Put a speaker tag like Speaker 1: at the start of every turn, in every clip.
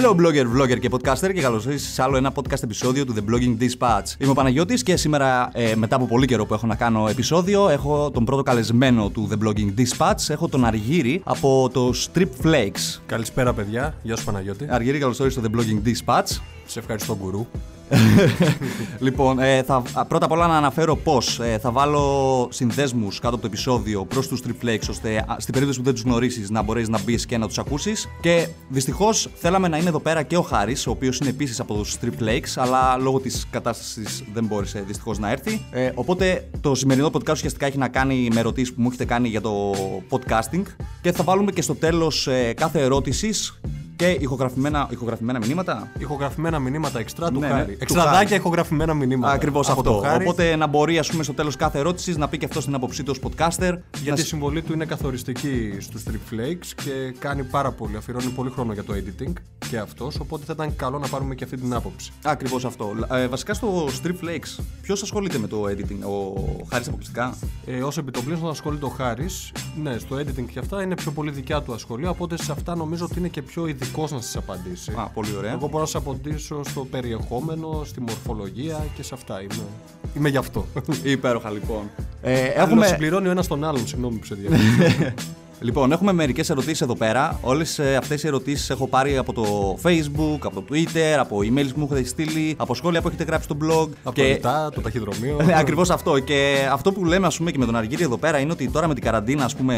Speaker 1: Hello, blogger, vlogger και podcaster και καλώς ήρθατε σε άλλο ένα podcast επεισόδιο του The Blogging Dispatch. Είμαι ο Παναγιώτης και σήμερα, ε, μετά από πολύ καιρό που έχω να κάνω επεισόδιο, έχω τον πρώτο καλεσμένο του The Blogging Dispatch. Έχω τον Αργύρι από το Strip Flakes.
Speaker 2: Καλησπέρα, παιδιά. Γεια σου, Παναγιώτη.
Speaker 1: Αργύρι, καλώς ήρθατε στο The Blogging Dispatch.
Speaker 2: Σε ευχαριστώ, γκουρού.
Speaker 1: λοιπόν, ε, θα, πρώτα απ' όλα να αναφέρω πώς ε, θα βάλω συνδέσμους κάτω από το επεισόδιο προς τους Strip Flakes, ώστε στην περίπτωση που δεν τους γνωρίσεις να μπορέσει να μπεις και να τους ακούσεις. Και δυστυχώς θέλαμε να είναι εδώ πέρα και ο Χάρης, ο οποίος είναι επίσης από τους Strip Flakes, αλλά λόγω της κατάστασης δεν μπόρεσε δυστυχώς να έρθει. Ε, οπότε το σημερινό podcast ουσιαστικά έχει να κάνει με ερωτήσεις που μου έχετε κάνει για το podcasting. Και θα βάλουμε και στο τέλος ε, κάθε ερώτησης και ηχογραφημένα, ηχογραφημένα μηνύματα.
Speaker 2: Ηχογραφημένα μηνύματα εξτρά του
Speaker 1: Ναι, ναι,
Speaker 2: χάρη.
Speaker 1: του
Speaker 2: Εξτραδάκια
Speaker 1: Χάρη.
Speaker 2: ηχογραφημένα μηνύματα.
Speaker 1: Ακριβώς
Speaker 2: από
Speaker 1: αυτό.
Speaker 2: Το χάρη,
Speaker 1: Οπότε να μπορεί, ας πούμε, στο τέλος κάθε ερώτησης να πει και αυτό την άποψή του ως podcaster.
Speaker 2: Γιατί
Speaker 1: Να
Speaker 2: η συμβολή του είναι καθοριστική στους Strip Flakes και κάνει πάρα πολύ, αφιερώνει πολύ χρόνο για το editing και αυτός, οπότε θα ήταν καλό να πάρουμε και αυτή την άποψη.
Speaker 1: Ακριβώς αυτό. Ε, βασικά στο Strip Flakes, ποιος ασχολείται με το editing, ο Χάρης αποκλειστικά;
Speaker 2: Ε, Ω επιτοπλίστων ασχολείται ο Χάρης, ναι, στο editing και αυτά είναι πιο πολύ δικιά του ασχολία, οπότε σε αυτά νομίζω ότι είναι και πιο ειδικός να σας απαντήσει.
Speaker 1: Α, πολύ ωραία.
Speaker 2: Εγώ μπορώ να σας απαντήσω στο περιεχόμενο, στη μορφολογία και σε αυτά. Είμαι, είμαι γι' αυτό.
Speaker 1: Υπέροχα, λοιπόν. Ε,
Speaker 2: Έχουμε...
Speaker 1: έχουμε,
Speaker 2: συμπληρώνει ο ένας τον άλλον, συγγνώμη που σε διακόπτω.
Speaker 1: Λοιπόν, έχουμε μερικές ερωτήσεις εδώ πέρα. Όλες αυτές οι ερωτήσεις έχω πάρει από το Facebook, από το Twitter, από emails που μου έχετε στείλει, από σχόλια που έχετε γράψει στο blog.
Speaker 2: Από το λιτά, το ταχυδρομείο.
Speaker 1: Ναι, ακριβώς αυτό. Και αυτό που λέμε, ας πούμε, και με τον Αργύρι εδώ πέρα είναι ότι τώρα με την καραντίνα, ας πούμε,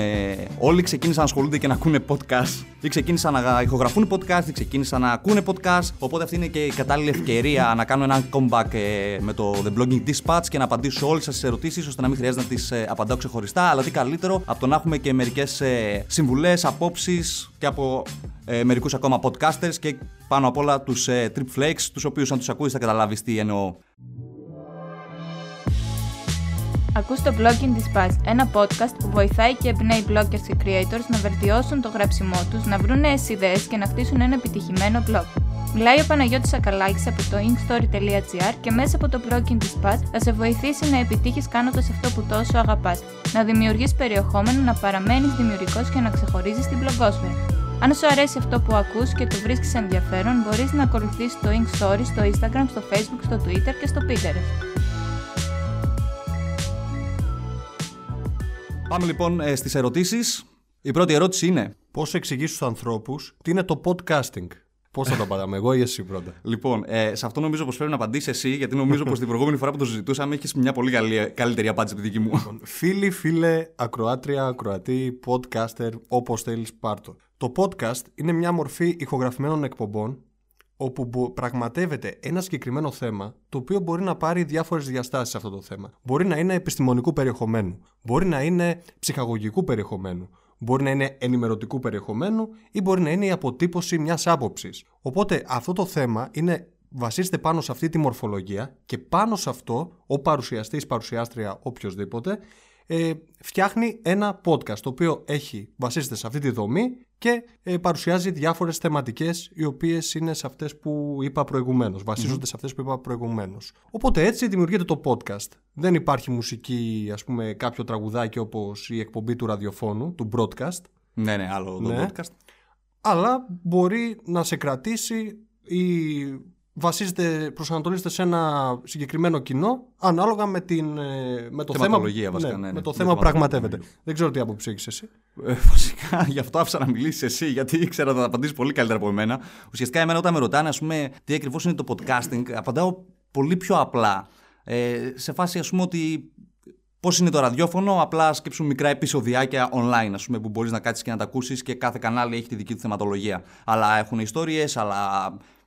Speaker 1: όλοι ξεκίνησαν να ασχολούνται και να ακούνε podcast. Ή ξεκίνησαν να ηχογραφούν podcast, ή ξεκίνησαν να ακούνε podcast. Οπότε αυτή είναι και η κατάλληλη ευκαιρία να κάνω ένα comeback ε, με το The Blogging Dispatch και να απαντήσω σε όλες σας τις ερωτήσεις, ώστε να μην χρειάζεται να τις απαντάω ξεχωριστά. Αλλά τι καλύτερο από το να έχουμε και μερικές συμβουλές, απόψεις και από ε, μερικούς ακόμα podcasters και πάνω απ' όλα τους ε, Trip Flakes, τους οποίους αν τους ακούεις θα καταλάβεις τι εννοώ.
Speaker 3: Ακούς το Blogging Dispatch, ένα podcast που βοηθάει και εμπνέει bloggers και creators να βελτιώσουν το γράψιμό τους, να βρουν νέες ιδέες και να χτίσουν ένα επιτυχημένο blog. Μιλάει ο Παναγιώτης Ακαλάκης από το inkstory.gr και μέσα από το Blogging Dispatch θα σε βοηθήσει να επιτύχεις κάνοντας αυτό που τόσο αγαπάς, να δημιουργείς περιεχόμενο, να παραμένεις δημιουργικός και να ξεχωρίζεις την blogosfera. Αν σου αρέσει αυτό που ακούς και το βρίσκεις ενδιαφέρον, μπορείς να ακολουθήσεις το Inkstory στο Instagram, στο Facebook, στο Twitter και στο Pinterest.
Speaker 1: Πάμε λοιπόν ε, στις ερωτήσεις. Η πρώτη ερώτηση είναι
Speaker 2: Πώς εξηγεί στους ανθρώπους τι είναι το podcasting; Πώς θα το απαντάμε, εγώ ή εσύ πρώτα;
Speaker 1: Λοιπόν, ε, σε αυτό νομίζω πως πρέπει να απαντήσεις εσύ, γιατί νομίζω πως την προηγούμενη φορά που το συζητούσαμε έχει μια πολύ καλή, καλύτερη απάντηση από τη δική μου.
Speaker 2: Φίλοι, φίλε, ακροάτρια, ακροατή, podcaster, όπως θέλεις, πάρτο. Το podcast είναι μια μορφή ηχογραφημένων εκπομπών όπου μπο- πραγματεύεται ένα συγκεκριμένο θέμα το οποίο μπορεί να πάρει διάφορες διαστάσεις σε αυτό το θέμα. Μπορεί να είναι επιστημονικού περιεχομένου, μπορεί να είναι ψυχαγωγικού περιεχομένου, μπορεί να είναι ενημερωτικού περιεχομένου ή μπορεί να είναι η αποτύπωση μιας άποψης. Οπότε αυτό το θέμα είναι βασίζεται πάνω σε αυτή τη μορφολογία και πάνω σε αυτό ο παρουσιαστής, παρουσιάστρια, οποιοδήποτε ε, φτιάχνει ένα podcast το οποίο έχει, βασίζεται σε αυτή τη δομή και ε, παρουσιάζει διάφορες θεματικές οι οποίες είναι σε αυτές που είπα προηγουμένως, βασίζονται σε αυτές που είπα προηγουμένως. Οπότε έτσι δημιουργείται το podcast. Δεν υπάρχει μουσική, ας πούμε κάποιο τραγουδάκι όπως η εκπομπή του ραδιοφώνου, του broadcast,
Speaker 1: ναι, ναι, άλλο το
Speaker 2: Ναι.
Speaker 1: podcast.
Speaker 2: αλλά μπορεί να σε κρατήσει ή βασίζεται, προσανατολίζεται σε ένα συγκεκριμένο κοινό ανάλογα με, την, ε, με το θέμα,
Speaker 1: Θεματολογία, βασικά, ναι, ναι.
Speaker 2: με το
Speaker 1: Με
Speaker 2: θέμα που
Speaker 1: θεματολογία,
Speaker 2: πραγματεύεται.
Speaker 1: ναι.
Speaker 2: Δεν ξέρω τι άποψη έχεις εσύ.
Speaker 1: Ε, βασικά, γι' αυτό άφησα να μιλήσεις εσύ, γιατί ήξερα ότι θα απαντήσεις πολύ καλύτερα από εμένα. Ουσιαστικά, εμένα όταν με ρωτάνε, ας πούμε, τι ακριβώς είναι το podcasting, απαντάω πολύ πιο απλά. Ε, σε φάση, ας πούμε, ότι Πώς είναι το ραδιόφωνο, απλά σκέψου μικρά επεισοδιάκια online, ας πούμε, που μπορείς να κάτσεις και να τα ακούσεις και κάθε κανάλι έχει τη δική του θεματολογία. Αλλά έχουν ιστορίες, αλλά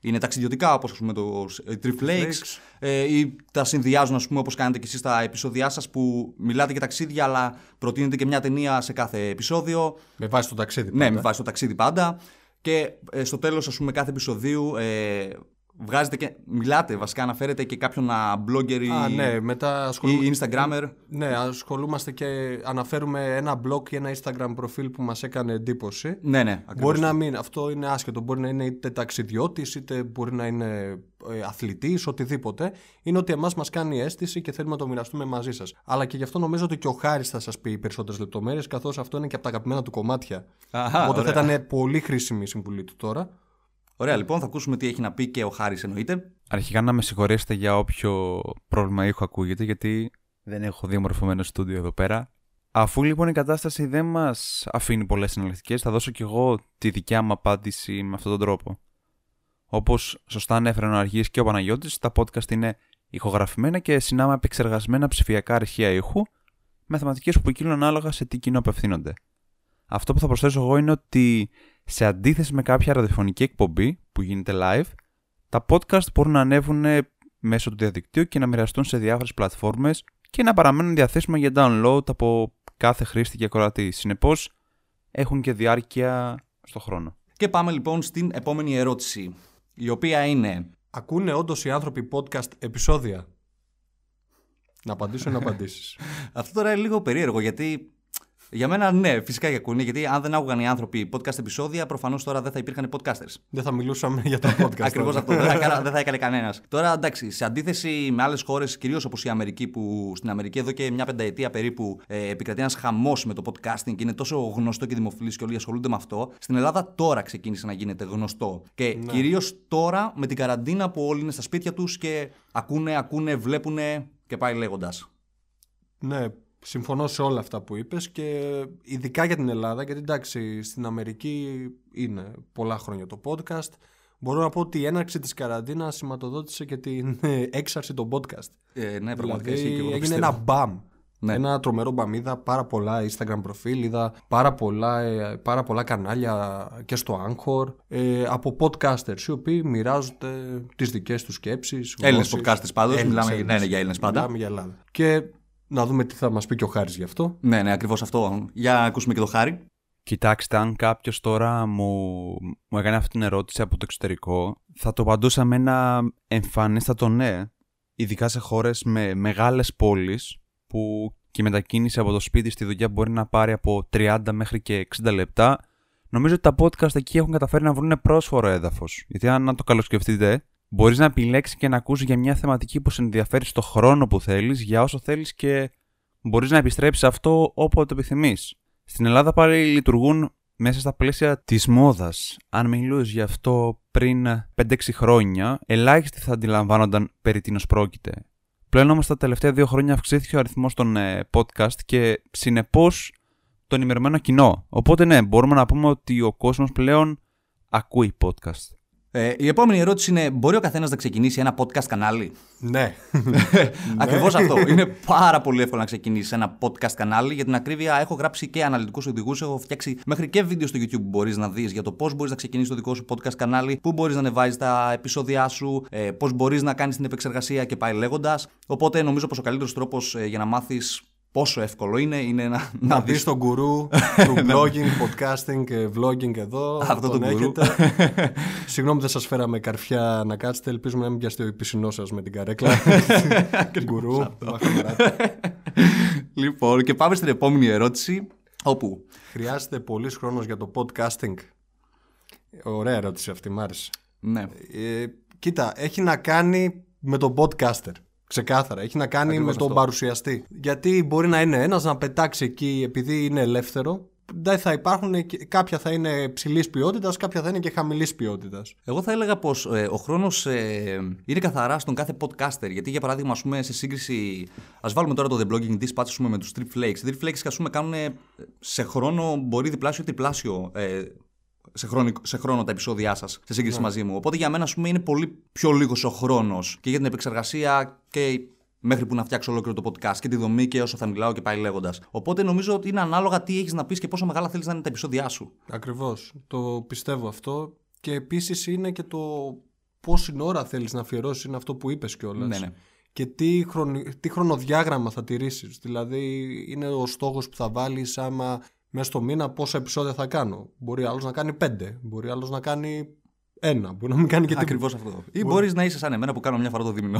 Speaker 1: είναι ταξιδιωτικά, όπως ας πούμε το ε, Trip Flakes, ε, ή τα συνδυάζουν, ας πούμε, όπως κάνετε και εσείς στα επεισόδια σας, που μιλάτε για ταξίδια, αλλά προτείνετε και μια ταινία σε κάθε επεισόδιο.
Speaker 2: Με βάση το ταξίδι.
Speaker 1: Ναι,
Speaker 2: πάντα.
Speaker 1: με βάση το ταξίδι πάντα. Και ε, στο τέλος, ας πούμε, κάθε επεισοδίου ε, βγάζετε και. Μιλάτε, βασικά αναφέρετε και κάποιον α, blogger ή,
Speaker 2: Α, ναι, μετά ασχολούμαι...
Speaker 1: ή Instagrammer.
Speaker 2: Ναι, ασχολούμαστε και αναφέρουμε ένα blog ή ένα Instagram προφίλ που μας έκανε εντύπωση.
Speaker 1: Ναι, ναι, ακριβώς.
Speaker 2: Μπορεί να μην, αυτό είναι άσχετο. Μπορεί να είναι είτε ταξιδιώτης, είτε μπορεί να είναι ε, αθλητής, οτιδήποτε. Είναι ότι εμάς μας κάνει αίσθηση και θέλουμε να το μοιραστούμε μαζί σας. Αλλά και γι' αυτό νομίζω ότι και ο Χάρης θα σας πει περισσότερες λεπτομέρειες, καθώς αυτό είναι και από τα αγαπημένα του κομμάτια.
Speaker 1: Αχα,
Speaker 2: Οπότε
Speaker 1: ωραία.
Speaker 2: θα ήταν πολύ χρήσιμη η συμβουλή του τώρα.
Speaker 1: Ωραία, λοιπόν, θα ακούσουμε τι έχει να πει και ο Χάρης, εννοείται.
Speaker 4: Αρχικά να με συγχωρέσετε για όποιο πρόβλημα ήχου ακούγεται, γιατί δεν έχω διαμορφωμένο στούντιο εδώ πέρα. Αφού λοιπόν η κατάσταση δεν μας αφήνει πολλές εναλλακτικέ, θα δώσω κι εγώ τη δικιά μου απάντηση με αυτόν τον τρόπο. Όπως σωστά ανέφεραν ο Αργή και ο Παναγιώτης, τα podcast είναι ηχογραφημένα και συνάμα επεξεργασμένα ψηφιακά αρχεία ήχου, με θεματικές που ποικίλουν ανάλογα σε τι κοινό απευθύνονται. Αυτό που θα προσθέσω εγώ είναι ότι σε αντίθεση με κάποια ραδιοφωνική εκπομπή που γίνεται live, τα podcast μπορούν να ανέβουν μέσω του διαδικτύου και να μοιραστούν σε διάφορες πλατφόρμες και να παραμένουν διαθέσιμα για download από κάθε χρήστη και ακροατή. Συνεπώς, έχουν και διάρκεια στο χρόνο.
Speaker 1: Και πάμε λοιπόν στην επόμενη ερώτηση, η οποία είναι.
Speaker 2: Ακούνε όντως οι άνθρωποι podcast επεισόδια; Να απαντήσω ή να απαντήσεις;
Speaker 1: Αυτό τώρα είναι λίγο περίεργο γιατί για μένα ναι, φυσικά και ακούνε. Γιατί αν δεν άκουγαν οι άνθρωποι podcast επεισόδια, προφανώς τώρα δεν θα υπήρχαν podcasters.
Speaker 2: Δεν θα μιλούσαμε για τα podcast.
Speaker 1: Ακριβώς
Speaker 2: τώρα.
Speaker 1: αυτό. δεν, θα, έκανα- δεν θα έκανε κανένας. Τώρα εντάξει, σε αντίθεση με άλλες χώρες, κυρίως όπως η Αμερική, που στην Αμερική εδώ και μια πενταετία περίπου ε, επικρατεί ένας χαμός με το podcasting και είναι τόσο γνωστό και δημοφιλής και όλοι ασχολούνται με αυτό. Στην Ελλάδα τώρα ξεκίνησε να γίνεται γνωστό. Και
Speaker 2: Ναι.
Speaker 1: κυρίως τώρα με την καραντίνα που όλοι είναι στα σπίτια τους και ακούνε, ακούνε, βλέπουν και πάει λέγοντας.
Speaker 2: Ναι, συμφωνώ σε όλα αυτά που είπες και ειδικά για την Ελλάδα, γιατί εντάξει, στην Αμερική είναι πολλά χρόνια το podcast. Μπορώ να πω ότι η έναρξη της καραντίνας σηματοδότησε και την ε, έξαρση των podcast.
Speaker 1: Ε, ναι, πραγματικά ισχύει
Speaker 2: Δηλαδή
Speaker 1: και εγώ το
Speaker 2: έγινε
Speaker 1: πιστεύω.
Speaker 2: ένα μπαμ.
Speaker 1: Ναι.
Speaker 2: Ένα τρομερό μπαμ. Είδα πάρα πολλά Instagram προφίλ, είδα πάρα πολλά, ε, πάρα πολλά κανάλια και στο Anchor ε, από podcasters οι οποίοι μοιράζονται τις δικές τους σκέψεις.
Speaker 1: Έλληνες
Speaker 2: γνώσεις.
Speaker 1: podcasters πάντως,
Speaker 2: Έλληνες,
Speaker 1: μιλάμε-
Speaker 2: Έλληνες.
Speaker 1: ναι, ναι, για Έλληνες πάντα.
Speaker 2: Μιλάμε για Ελλάδα. Και να δούμε τι θα μας πει και ο Χάρης γι' αυτό.
Speaker 1: Ναι, ναι, ακριβώς αυτό. Για να ακούσουμε και το χάρη.
Speaker 4: Κοιτάξτε, αν κάποιος τώρα μου, μου έκανε αυτή την ερώτηση από το εξωτερικό, θα το απαντούσα με ένα εμφανίστατο ναι. Ειδικά σε χώρες με μεγάλες πόλεις, που και η μετακίνηση από το σπίτι στη δουλειά μπορεί να πάρει από 30 μέχρι και 60 λεπτά. Νομίζω ότι τα podcast εκεί έχουν καταφέρει να βρουν πρόσφορο έδαφος. Γιατί αν να το καλοσκεφτείτε, μπορείς να επιλέξεις και να ακούσει για μια θεματική που σε ενδιαφέρει στο χρόνο που θέλεις, για όσο θέλεις και μπορείς να επιστρέψεις σε αυτό όποτε επιθυμείς. Στην Ελλάδα πάλι λειτουργούν μέσα στα πλαίσια της μόδας. Αν μιλούσε γι' αυτό πριν 5-6 χρόνια, ελάχιστοι θα αντιλαμβάνονταν περί τίνος πρόκειται. Πλέον όμως τα τελευταία δύο χρόνια αυξήθηκε ο αριθμός των ε, podcast και συνεπώς το ενημερωμένο κοινό. Οπότε ναι, μπορούμε να πούμε ότι ο κόσμος πλέον ακούει podcast.
Speaker 1: Ε, η επόμενη ερώτηση είναι: Μπορεί ο καθένας να ξεκινήσει ένα podcast κανάλι;
Speaker 2: Ναι.
Speaker 1: Ακριβώς αυτό. Είναι πάρα πολύ εύκολο να ξεκινήσεις ένα podcast κανάλι. Για την ακρίβεια, έχω γράψει και αναλυτικούς οδηγούς. Έχω φτιάξει μέχρι και βίντεο στο YouTube που μπορείς να δεις για το πώς μπορείς να ξεκινήσεις το δικό σου podcast κανάλι, πού μπορείς να ανεβάζεις τα επεισόδια σου, ε, πώς μπορείς να κάνεις την επεξεργασία και πάει λέγοντας. Οπότε νομίζω πως ο καλύτερος τρόπος για να μάθεις πόσο εύκολο είναι είναι να,
Speaker 2: Να
Speaker 1: δεις
Speaker 2: δεις τον γκουρού του blogging, podcasting και vlogging εδώ.
Speaker 1: Αυτό
Speaker 2: τον
Speaker 1: τον γκουρού.
Speaker 2: έχετε. Συγγνώμη, δεν σας φέραμε καρφιά να κάτσετε. Ελπίζουμε να μην πιαστεί ο πισινό σας με την καρέκλα. γκουρού. μαχαμαράτη.
Speaker 1: λοιπόν, και πάμε στην επόμενη ερώτηση. Όπου
Speaker 2: Χρειάζεται πολλή χρόνος για το podcasting. Ωραία ερώτηση αυτή, μ' άρεσε.
Speaker 1: ναι,
Speaker 2: Ε, κοίτα, έχει να κάνει με τον podcaster. Ξεκάθαρα. Έχει να κάνει
Speaker 1: Ακριβώς
Speaker 2: με τον
Speaker 1: αυτό.
Speaker 2: παρουσιαστή. Γιατί μπορεί να είναι ένας να πετάξει εκεί επειδή είναι ελεύθερο. Δεν θα υπάρχουν, και- κάποια θα είναι ψηλής ποιότητας, κάποια θα είναι και χαμηλής ποιότητας.
Speaker 1: Εγώ θα έλεγα πως ο χρόνος είναι καθαρά στον κάθε podcaster. Γιατί για παράδειγμα, ας πούμε, σε σύγκριση. Α βάλουμε τώρα το The Blogging Dispatch ας πούμε, με τους Trip Flakes. Οι Trip Flakes ας πούμε, κάνουν ε, σε χρόνο μπορεί διπλάσιο ή τριπλάσιο. Ε, σε, χρόνο, σε χρόνο τα επεισόδια σας, σε σύγκριση μαζί μου. Οπότε για μένα, ας πούμε, είναι πολύ πιο λίγος ο χρόνος και για την επεξεργασία και μέχρι που να φτιάξω ολόκληρο το podcast και τη δομή και όσο θα μιλάω και πάει λέγοντας. Οπότε νομίζω ότι είναι ανάλογα τι έχεις να πεις και πόσο μεγάλα θέλεις να είναι τα επεισόδια σου.
Speaker 2: Ακριβώς. Το πιστεύω αυτό. Και επίσης είναι και το πόση ώρα θέλεις να αφιερώσεις, είναι αυτό που είπες κιόλας.
Speaker 1: Ναι, ναι.
Speaker 2: Και τι, χρονι- τι χρονοδιάγραμμα θα τηρήσεις. Δηλαδή, είναι ο στόχος που θα βάλεις άμα μέσα στο μήνα πόσα επεισόδια θα κάνω. Μπορεί άλλος να κάνει πέντε, μπορεί άλλος να κάνει ένα, μπορεί να μην κάνει και τίποτα.
Speaker 1: Ακριβώς αυτό. Ή μπορεί να είσαι σαν εμένα που κάνω μια φορά το δίμηνο.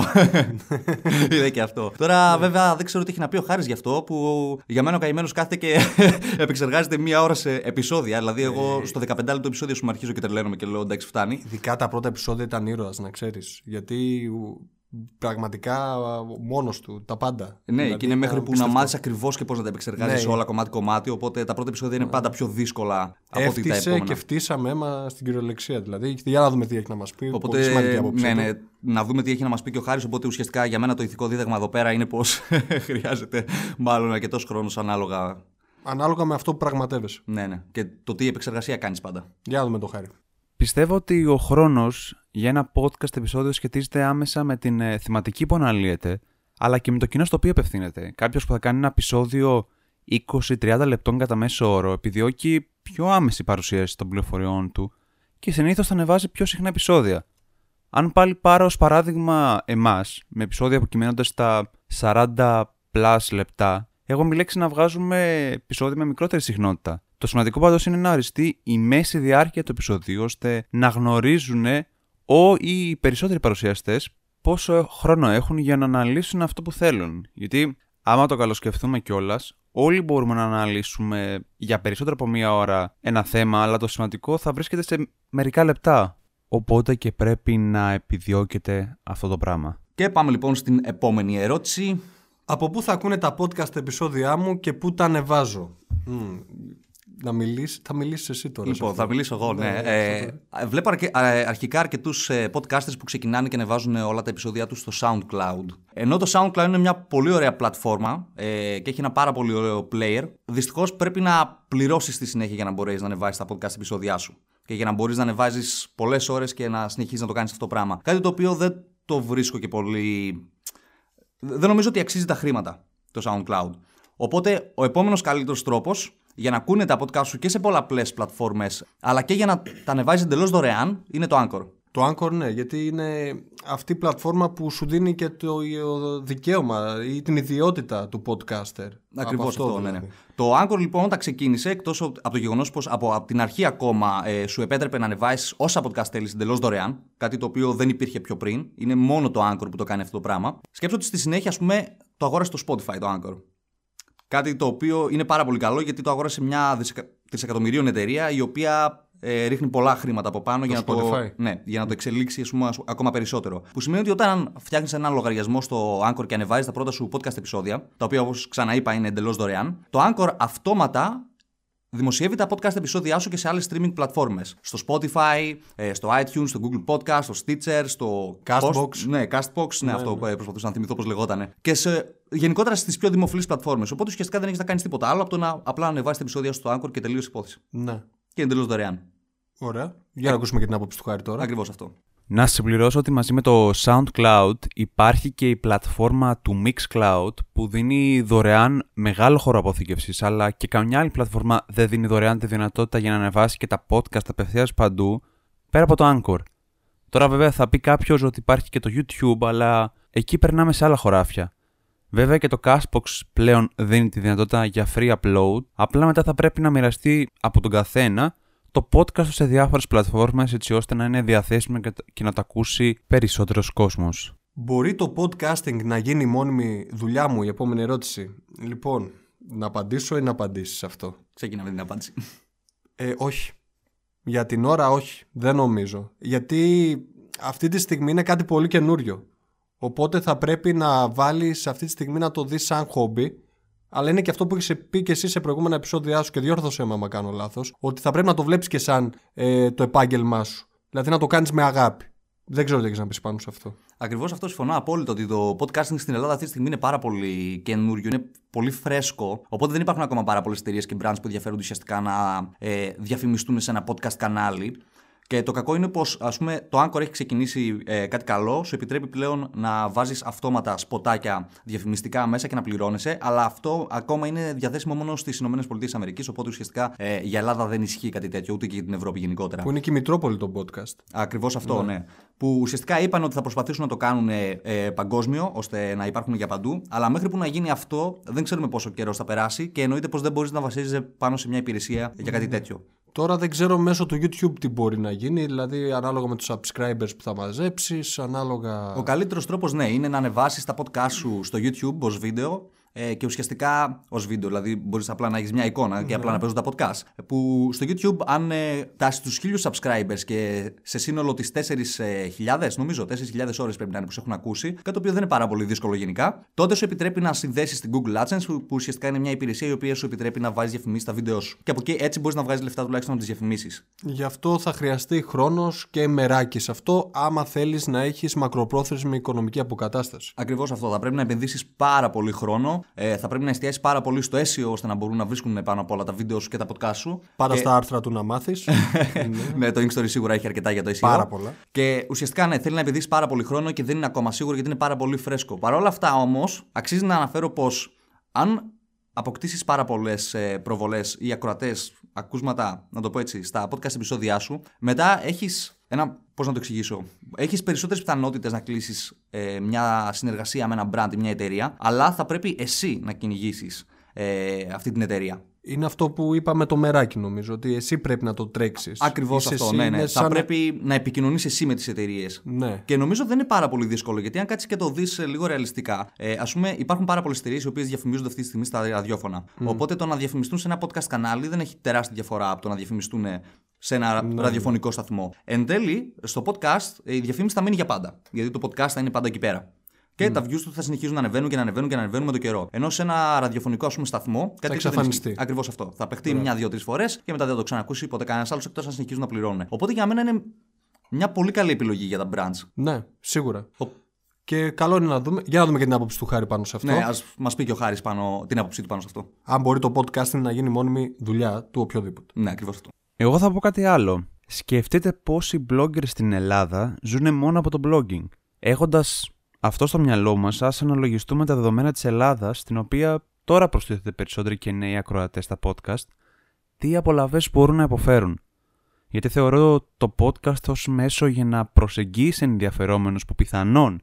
Speaker 1: Είδε και αυτό. Τώρα, βέβαια, δεν ξέρω τι έχει να πει ο Χάρης γι' αυτό, που για μένα ο καημένος κάθεται και επεξεργάζεται μία ώρα σε επεισόδια. Δηλαδή, εγώ στο 15 λεπτό επεισόδιο σου μου αρχίζω και τρελαίνομαι και λέω εντάξει, φτάνει.
Speaker 2: Ειδικά τα πρώτα επεισόδια ήταν ήρωας, να ξέρεις. Γιατί ου, πραγματικά μόνος του, τα πάντα.
Speaker 1: Ναι,
Speaker 2: Δηλαδή,
Speaker 1: και είναι μέχρι που να
Speaker 2: απίστευτο.
Speaker 1: μάθεις ακριβώς και πώς να τα επεξεργάζεις
Speaker 2: Ναι.
Speaker 1: όλα κομμάτι-κομμάτι. Οπότε τα πρώτα επεισόδια είναι πάντα πιο δύσκολα από ότι τα
Speaker 2: Έφτιασε
Speaker 1: επόμενα.
Speaker 2: και φτύσαμε αίμα στην κυριολεξία. Δηλαδή, για να δούμε τι έχει να μας πει. Πολύ
Speaker 1: Οπότε,
Speaker 2: σημαντική άποψή
Speaker 1: ναι,
Speaker 2: του.
Speaker 1: ναι, να δούμε τι έχει να μας πει και ο Χάρης. Οπότε ουσιαστικά για μένα το ηθικό δίδαγμα εδώ πέρα είναι πως χρειάζεται μάλλον αρκετός χρόνος ανάλογα.
Speaker 2: Ανάλογα με αυτό που πραγματεύεσαι.
Speaker 1: Ναι, ναι. Και το τι επεξεργασία κάνεις πάντα.
Speaker 2: Για να δούμε το χάρη.
Speaker 4: Πιστεύω ότι ο χρόνος για ένα podcast επεισόδιο σχετίζεται άμεσα με την ε, θεματική που αναλύεται, αλλά και με το κοινό στο οποίο απευθύνεται. Κάποιος που θα κάνει ένα επεισόδιο 20-30 λεπτών κατά μέσο όρο επιδιώκει πιο άμεση παρουσίαση των πληροφοριών του και συνήθως θα ανεβάζει πιο συχνά επεισόδια. Αν πάλι πάρω ως παράδειγμα εμάς, με επεισόδια που κυμαίνονται στα 40 plus λεπτά, εγώ μιλέξει να βγάζουμε επεισόδια με μικρότερη συχνότητα. Το σημαντικό πάντως είναι να οριστεί η μέση διάρκεια του επεισοδίου ώστε να γνωρίζουν ο ή οι περισσότεροι παρουσιαστές πόσο χρόνο έχουν για να αναλύσουν αυτό που θέλουν. Γιατί άμα το καλοσκεφτούμε κιόλας, όλοι μπορούμε να αναλύσουμε για περισσότερο από μία ώρα ένα θέμα, αλλά το σημαντικό θα βρίσκεται σε μερικά λεπτά. Οπότε και πρέπει να επιδιώκεται αυτό το πράγμα.
Speaker 1: Και πάμε λοιπόν στην επόμενη ερώτηση.
Speaker 2: Από πού θα ακούνε τα podcast επεισόδια μου και πού τα ανεβάζω; Μμμ. Να μιλήσεις, θα μιλήσεις εσύ τώρα. σε
Speaker 1: Λοιπόν,
Speaker 2: αυτό.
Speaker 1: θα μιλήσω εγώ, ναι.
Speaker 2: Ναι,
Speaker 1: Ε,
Speaker 2: αυτό
Speaker 1: βλέπω αρκε- α, αρχικά αρκετούς podcasters που ξεκινάνε και ανεβάζουν όλα τα επεισόδια τους στο SoundCloud. Ενώ το SoundCloud είναι μια πολύ ωραία πλατφόρμα ε, και έχει ένα πάρα πολύ ωραίο player, δυστυχώς πρέπει να πληρώσεις στη συνέχεια για να μπορέσεις να ανεβάσεις τα podcast επεισόδια σου. Και για να μπορείς να ανεβάζεις πολλές ώρες και να συνεχίζεις να το κάνεις αυτό το πράγμα. Κάτι το οποίο δεν το βρίσκω και πολύ. Δεν νομίζω ότι αξίζει τα χρήματα το SoundCloud. Οπότε ο επόμενος καλύτερος τρόπος για να ακούνε τα podcast σου και σε πολλαπλές πλατφόρμες, αλλά και για να τα ανεβάζεις εντελώς δωρεάν, είναι το Anchor.
Speaker 2: Το Anchor ναι, γιατί είναι αυτή η πλατφόρμα που σου δίνει και το δικαίωμα ή την ιδιότητα του podcaster.
Speaker 1: Ακριβώς
Speaker 2: Από
Speaker 1: αυτό, ναι, ναι.
Speaker 2: δηλαδή.
Speaker 1: Το Anchor λοιπόν όταν ξεκίνησε, εκτός από το γεγονός πως από, από την αρχή ακόμα ε, σου επέτρεπε να ανεβάσεις όσα podcast θέλεις εντελώς δωρεάν, κάτι το οποίο δεν υπήρχε πιο πριν, είναι μόνο το Anchor που το κάνει αυτό το πράγμα. Σκέψω ότι στη συνέχεια, ας πούμε, το αγόρασε το Spotify το Anchor. Κάτι το οποίο είναι πάρα πολύ καλό γιατί το αγόρασε μια δισεκα... τρισεκατομμυρίων εταιρεία η οποία ε, ρίχνει πολλά χρήματα από πάνω για, να το,
Speaker 2: Spotify.
Speaker 1: ναι, για να το εξελίξει ας πούμε, ας- ακόμα περισσότερο. Που σημαίνει ότι όταν φτιάχνεις έναν λογαριασμό στο Anchor και ανεβάζεις τα πρώτα σου podcast επεισόδια, τα οποία όπως ξαναείπα είναι εντελώς δωρεάν, το Anchor αυτόματα δημοσιεύει τα podcast επεισόδια σου και σε άλλες streaming πλατφόρμες. Στο Spotify, ε, στο iTunes, στο Google Podcast, στο Stitcher, στο...
Speaker 2: Castbox.
Speaker 1: Ναι, Castbox, ναι, αυτό που ε, προσπαθούσα να θυμηθώ πώς λεγότανε. Και σε, γενικότερα στις πιο δημοφιλείς πλατφόρμες. Οπότε ουσιαστικά δεν έχεις να κάνεις τίποτα άλλο από το να απλά ανεβάσεις τα επεισόδια σου στο Anchor και τελείωσε η υπόθεση.
Speaker 2: Ναι.
Speaker 1: Και είναι εντελώς δωρεάν.
Speaker 2: Ωραία. Για να ακούσουμε και την άποψη του Χάρη τώρα.
Speaker 1: Ακριβώς αυτό.
Speaker 4: Να συμπληρώσω ότι μαζί με το SoundCloud υπάρχει και η πλατφόρμα του Mixcloud που δίνει δωρεάν μεγάλο χώρο αποθήκευσης αλλά και καμιά άλλη πλατφόρμα δεν δίνει δωρεάν τη δυνατότητα για να ανεβάσει και τα podcast απευθείας παντού πέρα από το Anchor. Τώρα βέβαια θα πει κάποιος ότι υπάρχει και το YouTube αλλά εκεί περνάμε σε άλλα χωράφια. Βέβαια και το Castbox πλέον δίνει τη δυνατότητα για free upload, απλά μετά θα πρέπει να μοιραστεί από τον καθένα το podcast του σε διάφορες πλατφόρμες έτσι ώστε να είναι διαθέσιμο και- και να το ακούσει περισσότερος κόσμος.
Speaker 2: Μπορεί το podcasting να γίνει η μόνιμη δουλειά μου, η επόμενη ερώτηση; Λοιπόν, να απαντήσω ή να απαντήσεις σε αυτό;
Speaker 1: Ξεκινάμε την απάντηση.
Speaker 2: Ε, όχι. Για την ώρα όχι. Δεν νομίζω. Γιατί αυτή τη στιγμή είναι κάτι πολύ καινούριο. Οπότε θα πρέπει να βάλεις αυτή τη στιγμή να το δεις σαν χόμπι. Αλλά είναι και αυτό που έχεις πει και εσύ σε προηγούμενα επεισόδια σου και διόρθωσέ με άμα κάνω λάθος. Ότι θα πρέπει να το βλέπεις και σαν ε, το επάγγελμά σου. Δηλαδή να το κάνεις με αγάπη. Δεν ξέρω τι έχεις να πεις πάνω σε αυτό.
Speaker 1: Ακριβώς αυτό συμφωνώ απόλυτα ότι το podcasting στην Ελλάδα αυτή τη στιγμή είναι πάρα πολύ καινούριο, είναι πολύ φρέσκο. Οπότε δεν υπάρχουν ακόμα πάρα πολλές εταιρείες και brands που ενδιαφέρονται ουσιαστικά να ε, διαφημιστούν σε ένα podcast κανάλι. Και το κακό είναι πως, ας πούμε, το Anchor έχει ξεκινήσει ε, κάτι καλό, σου επιτρέπει πλέον να βάζεις αυτόματα σποτάκια διαφημιστικά μέσα και να πληρώνεσαι, αλλά αυτό ακόμα είναι διαθέσιμο μόνο στις ΗΠΑ. Οπότε ουσιαστικά ε, για Ελλάδα δεν ισχύει κάτι τέτοιο, ούτε και για την Ευρώπη γενικότερα.
Speaker 2: Που είναι και η Μητρόπολη το podcast.
Speaker 1: Ακριβώς αυτό, ναι. Που ουσιαστικά είπαν ότι θα προσπαθήσουν να το κάνουν ε, ε, παγκόσμιο, ώστε να υπάρχουν για παντού. Αλλά μέχρι που να γίνει αυτό, δεν ξέρουμε πόσο καιρός θα περάσει και εννοείται πως δεν μπορείς να βασίζεσαι πάνω σε μια υπηρεσία για κάτι τέτοιο.
Speaker 2: Τώρα δεν ξέρω μέσω του YouTube τι μπορεί να γίνει, δηλαδή ανάλογα με τους subscribers που θα μαζέψεις, ανάλογα...
Speaker 1: Ο καλύτερος τρόπος, ναι, είναι να ανεβάσεις τα podcast σου στο YouTube ως βίντεο, ε, και ουσιαστικά ως βίντεο. Δηλαδή, μπορείς απλά να έχεις μια εικόνα και απλά να παίζουν τα podcast. Που στο YouTube, αν ε, φτάσει στου 1000 subscribers και σε σύνολο τις 4.000, νομίζω 4.000 ώρες πρέπει να είναι που σε έχουν ακούσει, κάτι το οποίο δεν είναι πάρα πολύ δύσκολο γενικά, τότε σου επιτρέπει να συνδέσεις την Google AdSense, που που ουσιαστικά είναι μια υπηρεσία η οποία σου επιτρέπει να βάζεις διαφημίσεις στα βίντεο σου. Και από εκεί έτσι μπορείς να βγάζεις λεφτά τουλάχιστον από τις διαφημίσεις.
Speaker 2: Γι' αυτό θα χρειαστεί χρόνος και μεράκι σε αυτό, άμα θέλεις να έχεις μακροπρόθεσμη οικονομική αποκατάσταση.
Speaker 1: Ακριβώς αυτό. Θα πρέπει να επενδύσεις πάρα πολύ χρόνο. Ε, θα πρέπει να εστιάσει πάρα πολύ στο SEO ώστε να μπορούν να βρίσκουν πάνω απ' όλα τα βίντεο σου και τα podcast σου.
Speaker 2: Πάντα
Speaker 1: και...
Speaker 2: στα άρθρα του να μάθεις.
Speaker 1: ναι, το Inkstory σίγουρα έχει αρκετά για το SEO.
Speaker 2: Πάρα πολλά.
Speaker 1: Και ουσιαστικά ναι, θέλει να επενδύσει πάρα πολύ χρόνο και δεν είναι ακόμα σίγουρο γιατί είναι πάρα πολύ φρέσκο. Παρ' όλα αυτά όμως, αξίζει να αναφέρω πως αν αποκτήσεις πάρα πολλές προβολές ή ακροατές, ακούσματα, να το πω έτσι, στα podcast επεισόδια σου, μετά έχεις ένα. Πώς να το εξηγήσω. Έχεις περισσότερες πιθανότητες να κλείσεις ε, μια συνεργασία με ένα brand ή μια εταιρεία, αλλά θα πρέπει εσύ να κυνηγήσεις ε, αυτή την εταιρεία.
Speaker 2: Είναι αυτό που είπαμε το μεράκι νομίζω, ότι εσύ πρέπει να το τρέξεις.
Speaker 1: Ακριβώς αυτό, ναι, ναι. Θα πρέπει να επικοινωνείς εσύ με τις εταιρείες.
Speaker 2: Ναι.
Speaker 1: Και νομίζω δεν είναι πάρα πολύ δύσκολο, γιατί αν κάτσεις και το δεις λίγο ρεαλιστικά, ε, ας πούμε, υπάρχουν πάρα πολλές εταιρείες οι οποίες διαφημίζονται αυτή τη στιγμή στα ραδιόφωνα. Οπότε το να διαφημιστούν σε ένα podcast κανάλι δεν έχει τεράστια διαφορά από το να διαφημιστούν σε ένα
Speaker 2: Ναι.
Speaker 1: ραδιοφωνικό σταθμό. Εν τέλει, στο podcast η διαφήμιση θα μείνει για πάντα. Γιατί το podcast θα είναι πάντα εκεί πέρα. Και τα views του θα συνεχίζουν να ανεβαίνουν και να ανεβαίνουν και να ανεβαίνουν με το καιρό. Ενώ σε ένα ραδιοφωνικό ας πούμε, σταθμό. Κάτι
Speaker 2: εξαφανιστεί.
Speaker 1: Ακριβώς αυτό. Θα παιχτεί μια-δύο-τρει φορές και μετά δεν θα το ξανακούσει ποτέ κανένας άλλος εκτός να συνεχίζουν να πληρώνουν. Οπότε για μένα είναι μια πολύ καλή επιλογή για τα brands.
Speaker 2: Ναι, σίγουρα.
Speaker 1: Ο-
Speaker 2: Και καλό είναι να δούμε. Για να δούμε και την άποψη του Χάρη πάνω σε αυτό.
Speaker 1: Ναι, ας μας πει και ο Χάρης την άποψή του πάνω σε αυτό.
Speaker 2: Αν μπορεί το podcasting να γίνει μόνιμη δουλειά του οποιοδήποτε.
Speaker 1: Ναι, ακριβώς αυτό.
Speaker 4: Εγώ θα πω κάτι άλλο. Σκεφτείτε πόσοι bloggers στην Ελλάδα ζουν μόνο από το blogging. Έχοντας αυτό στο μυαλό μας, ας αναλογιστούμε τα δεδομένα της Ελλάδας, στην οποία τώρα προστίθεται περισσότεροι και νέοι ακροατές στα podcast, τι απολαυέ μπορούν να υποφέρουν. Γιατί θεωρώ το podcast ως μέσο για να προσεγγίσεις ενδιαφερόμενους που πιθανόν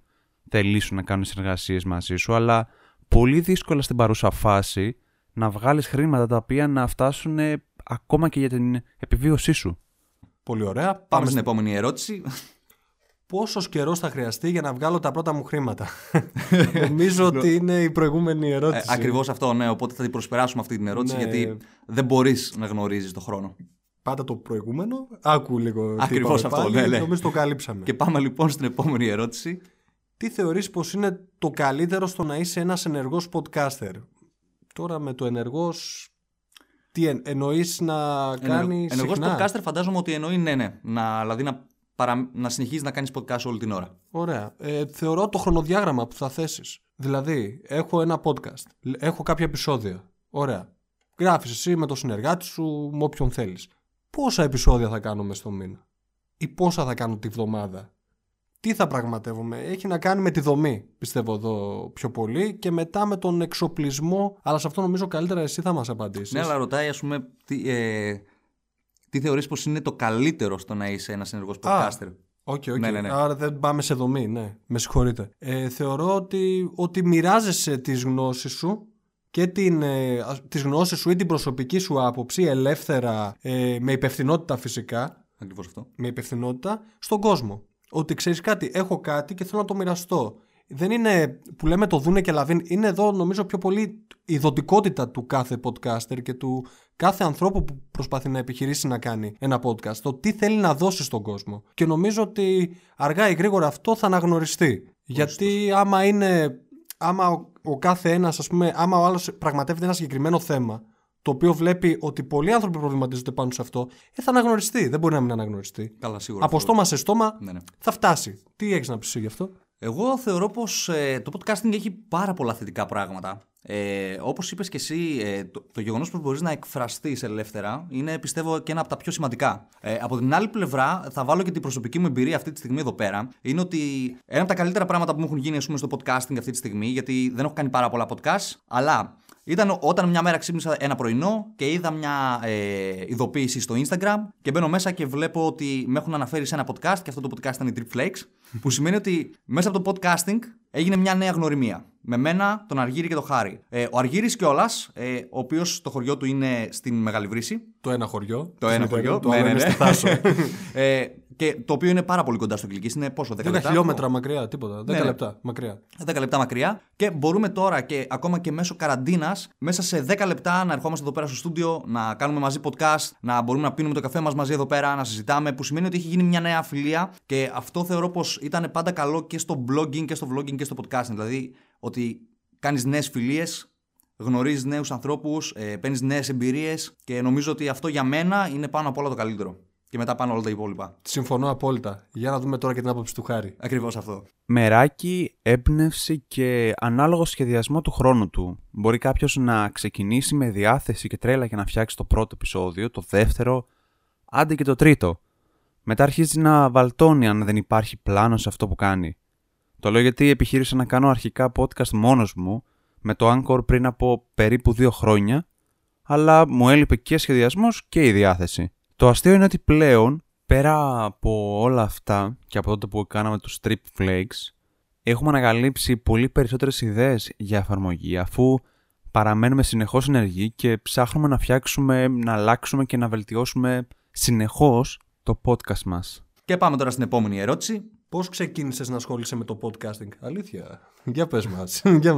Speaker 4: θελήσουν να κάνουν συνεργασίες μαζί σου, αλλά πολύ δύσκολα στην παρούσα φάση να βγάλεις χρήματα τα οποία να φτάσουν ε, ακόμα και για την επιβίωσή σου.
Speaker 2: Πολύ ωραία. Πάμε,
Speaker 1: Πάμε στην επόμενη ερώτηση.
Speaker 2: Πόσος καιρός θα χρειαστεί για να βγάλω τα πρώτα μου χρήματα; Νομίζω ότι είναι η προηγούμενη
Speaker 1: Ε,
Speaker 2: ερώτηση.
Speaker 1: Ακριβώς αυτό, ναι. Οπότε θα την προσπεράσουμε αυτή την ερώτηση
Speaker 2: Ναι.
Speaker 1: γιατί δεν μπορείς να γνωρίζεις το χρόνο.
Speaker 2: Πάντα το προηγούμενο. Άκου λίγο. τι
Speaker 1: Ακριβώς
Speaker 2: είπαμε
Speaker 1: αυτό,
Speaker 2: πάλι.
Speaker 1: ναι, ναι.
Speaker 2: Νομίζω το καλύψαμε.
Speaker 1: Και πάμε λοιπόν στην επόμενη ερώτηση.
Speaker 2: Τι θεωρείς πως είναι το καλύτερο στο να είσαι ένας ενεργός podcaster; Τώρα με το ενεργός... Τι εν, εννοείς να κάνεις
Speaker 1: Ενεργό
Speaker 2: συχνά;
Speaker 1: podcaster φαντάζομαι ότι εννοεί ναι, ναι. Να, δηλαδή να, παρα... να συνεχίζεις να κάνεις podcast όλη την ώρα.
Speaker 2: Ωραία. Ε, θεωρώ το χρονοδιάγραμμα που θα θέσεις. Δηλαδή, έχω ένα podcast. Έχω κάποια επεισόδια. Ωραία. Γράφεις εσύ με τον συνεργάτη σου, με όποιον θέλεις. Πόσα επεισόδια θα κάνω μες στο μήνα; Ή πόσα θα κάνω τη βδομάδα; Τι θα πραγματεύομαι. Έχει να κάνει με τη δομή, πιστεύω εδώ πιο πολύ. Και μετά με τον εξοπλισμό. Αλλά σε αυτό νομίζω καλύτερα εσύ θα μας απαντήσεις.
Speaker 1: Ναι, αλλά ρωτάει, ας πούμε, τι, ε, τι θεωρείς πως είναι το καλύτερο στο να είσαι ένας ενεργός podcaster;
Speaker 2: OK, OK.
Speaker 1: Ναι, ναι, ναι.
Speaker 2: Άρα δεν πάμε σε δομή, ναι. Με συγχωρείτε. Ε, θεωρώ ότι, ότι μοιράζεσαι τις γνώσεις σου και την, ε, ας- τις γνώσεις σου ή την προσωπική σου άποψη ελεύθερα, ε, με υπευθυνότητα φυσικά,
Speaker 1: Ακριβώς αυτό.
Speaker 2: με υπευθυνότητα στον κόσμο. Ότι ξέρεις κάτι, έχω κάτι και θέλω να το μοιραστώ. Δεν είναι που λέμε το δούναι και λαβείν. Είναι εδώ νομίζω πιο πολύ η δοτικότητα του κάθε podcaster και του κάθε ανθρώπου που προσπαθεί να επιχειρήσει να κάνει ένα podcast. Το τι θέλει να δώσει στον κόσμο. Και νομίζω ότι αργά ή γρήγορα αυτό θα αναγνωριστεί. Γιατί άμα είναι. Άμα ο, ο κάθε ένας, ας πούμε, άμα ο άλλος πραγματεύεται ένα συγκεκριμένο θέμα, το οποίο βλέπει ότι πολλοί άνθρωποι προβληματίζονται πάνω σε αυτό, ε, θα αναγνωριστεί. Δεν μπορεί να μην αναγνωριστεί.
Speaker 1: Καλά, σίγουρα.
Speaker 2: Από
Speaker 1: αυτό.
Speaker 2: στόμα σε στόμα
Speaker 1: Ναι, ναι.
Speaker 2: θα φτάσει. Τι έχεις να πεις εσύ γι' αυτό;
Speaker 1: Εγώ θεωρώ πως ε, το podcasting έχει πάρα πολλά θετικά πράγματα. Ε, όπως είπες και εσύ, ε, το, το γεγονός πως μπορείς να εκφραστείς ελεύθερα είναι πιστεύω και ένα από τα πιο σημαντικά. Ε, από την άλλη πλευρά θα βάλω και την προσωπική μου εμπειρία αυτή τη στιγμή εδώ πέρα. Είναι ότι ένα από τα καλύτερα πράγματα που μου έχουν γίνει ας πούμε, στο podcasting αυτή τη στιγμή, γιατί δεν έχω κάνει πάρα πολλά podcast, αλλά ήταν όταν μια μέρα ξύπνησα ένα πρωινό και είδα μια ε, ειδοποίηση στο Instagram και μπαίνω μέσα και βλέπω ότι με έχουν αναφέρει σε ένα podcast και αυτό το podcast ήταν η Trip Flakes, που σημαίνει ότι μέσα από το podcasting έγινε μια νέα γνωριμία. Με μένα, τον Αργύρι και τον Χάρη. Ε, ο Αργύρης κιόλας, ε, ο οποίος το χωριό του είναι στην Μεγάλη Βρύση.
Speaker 2: Το ένα χωριό.
Speaker 1: Το
Speaker 2: της
Speaker 1: ένα
Speaker 2: μητέρας
Speaker 1: χωριό.
Speaker 2: μου, Το
Speaker 1: ναι,
Speaker 2: άλλο
Speaker 1: ναι,
Speaker 2: είναι
Speaker 1: ναι.
Speaker 2: στη Θάσο.
Speaker 1: ε, Και το οποίο είναι πάρα πολύ κοντά στο Κλική. Είναι πόσο, 10,
Speaker 2: 10
Speaker 1: λεπτά;
Speaker 2: χιλιόμετρα μακριά, τίποτα. 10
Speaker 1: Ναι, ναι.
Speaker 2: λεπτά μακριά.
Speaker 1: 10 λεπτά μακριά και μπορούμε τώρα και ακόμα και μέσω καραντίνας, μέσα σε 10 λεπτά να ερχόμαστε εδώ πέρα στο στούντιο, να κάνουμε μαζί podcast, να μπορούμε να πίνουμε το καφέ μας μαζί εδώ πέρα, να συζητάμε. Που σημαίνει ότι έχει γίνει μια νέα φιλία και αυτό θεωρώ πως ήταν πάντα καλό και στο blogging και στο vlogging και στο podcasting. Δηλαδή ότι κάνεις νέες φιλίες, γνωρίζεις νέους ανθρώπους, ε, παίρνεις νέες εμπειρίες και νομίζω ότι αυτό για μένα είναι πάνω απ' όλα το καλύτερο. Και μετά πάνω όλα τα υπόλοιπα.
Speaker 2: Συμφωνώ απόλυτα. Για να δούμε τώρα και την άποψη του Χάρη.
Speaker 1: Ακριβώς αυτό.
Speaker 4: Μεράκι, έμπνευση και ανάλογο σχεδιασμό του χρόνου του. Μπορεί κάποιος να ξεκινήσει με διάθεση και τρέλα για να φτιάξει το πρώτο επεισόδιο, το δεύτερο, άντε και το τρίτο. Μετά αρχίζει να βαλτώνει αν δεν υπάρχει πλάνο σε αυτό που κάνει. Το λέω γιατί επιχείρησα να κάνω αρχικά podcast μόνος μου με το Anchor πριν από περίπου δύο χρόνια, αλλά μου έλειπε και σχεδιασμός και η διάθεση. Το αστείο είναι ότι πλέον, πέρα από όλα αυτά και από τότε που κάναμε τους Strip Flakes, έχουμε ανακαλύψει πολύ περισσότερες ιδέες για εφαρμογή, αφού παραμένουμε συνεχώς ενεργοί και ψάχνουμε να φτιάξουμε, να αλλάξουμε και να βελτιώσουμε συνεχώς το podcast μας.
Speaker 1: Και πάμε τώρα στην επόμενη ερώτηση.
Speaker 2: Πώς ξεκίνησες να ασχολείσαι με το podcasting, Αλήθεια. Για πες μας. Για...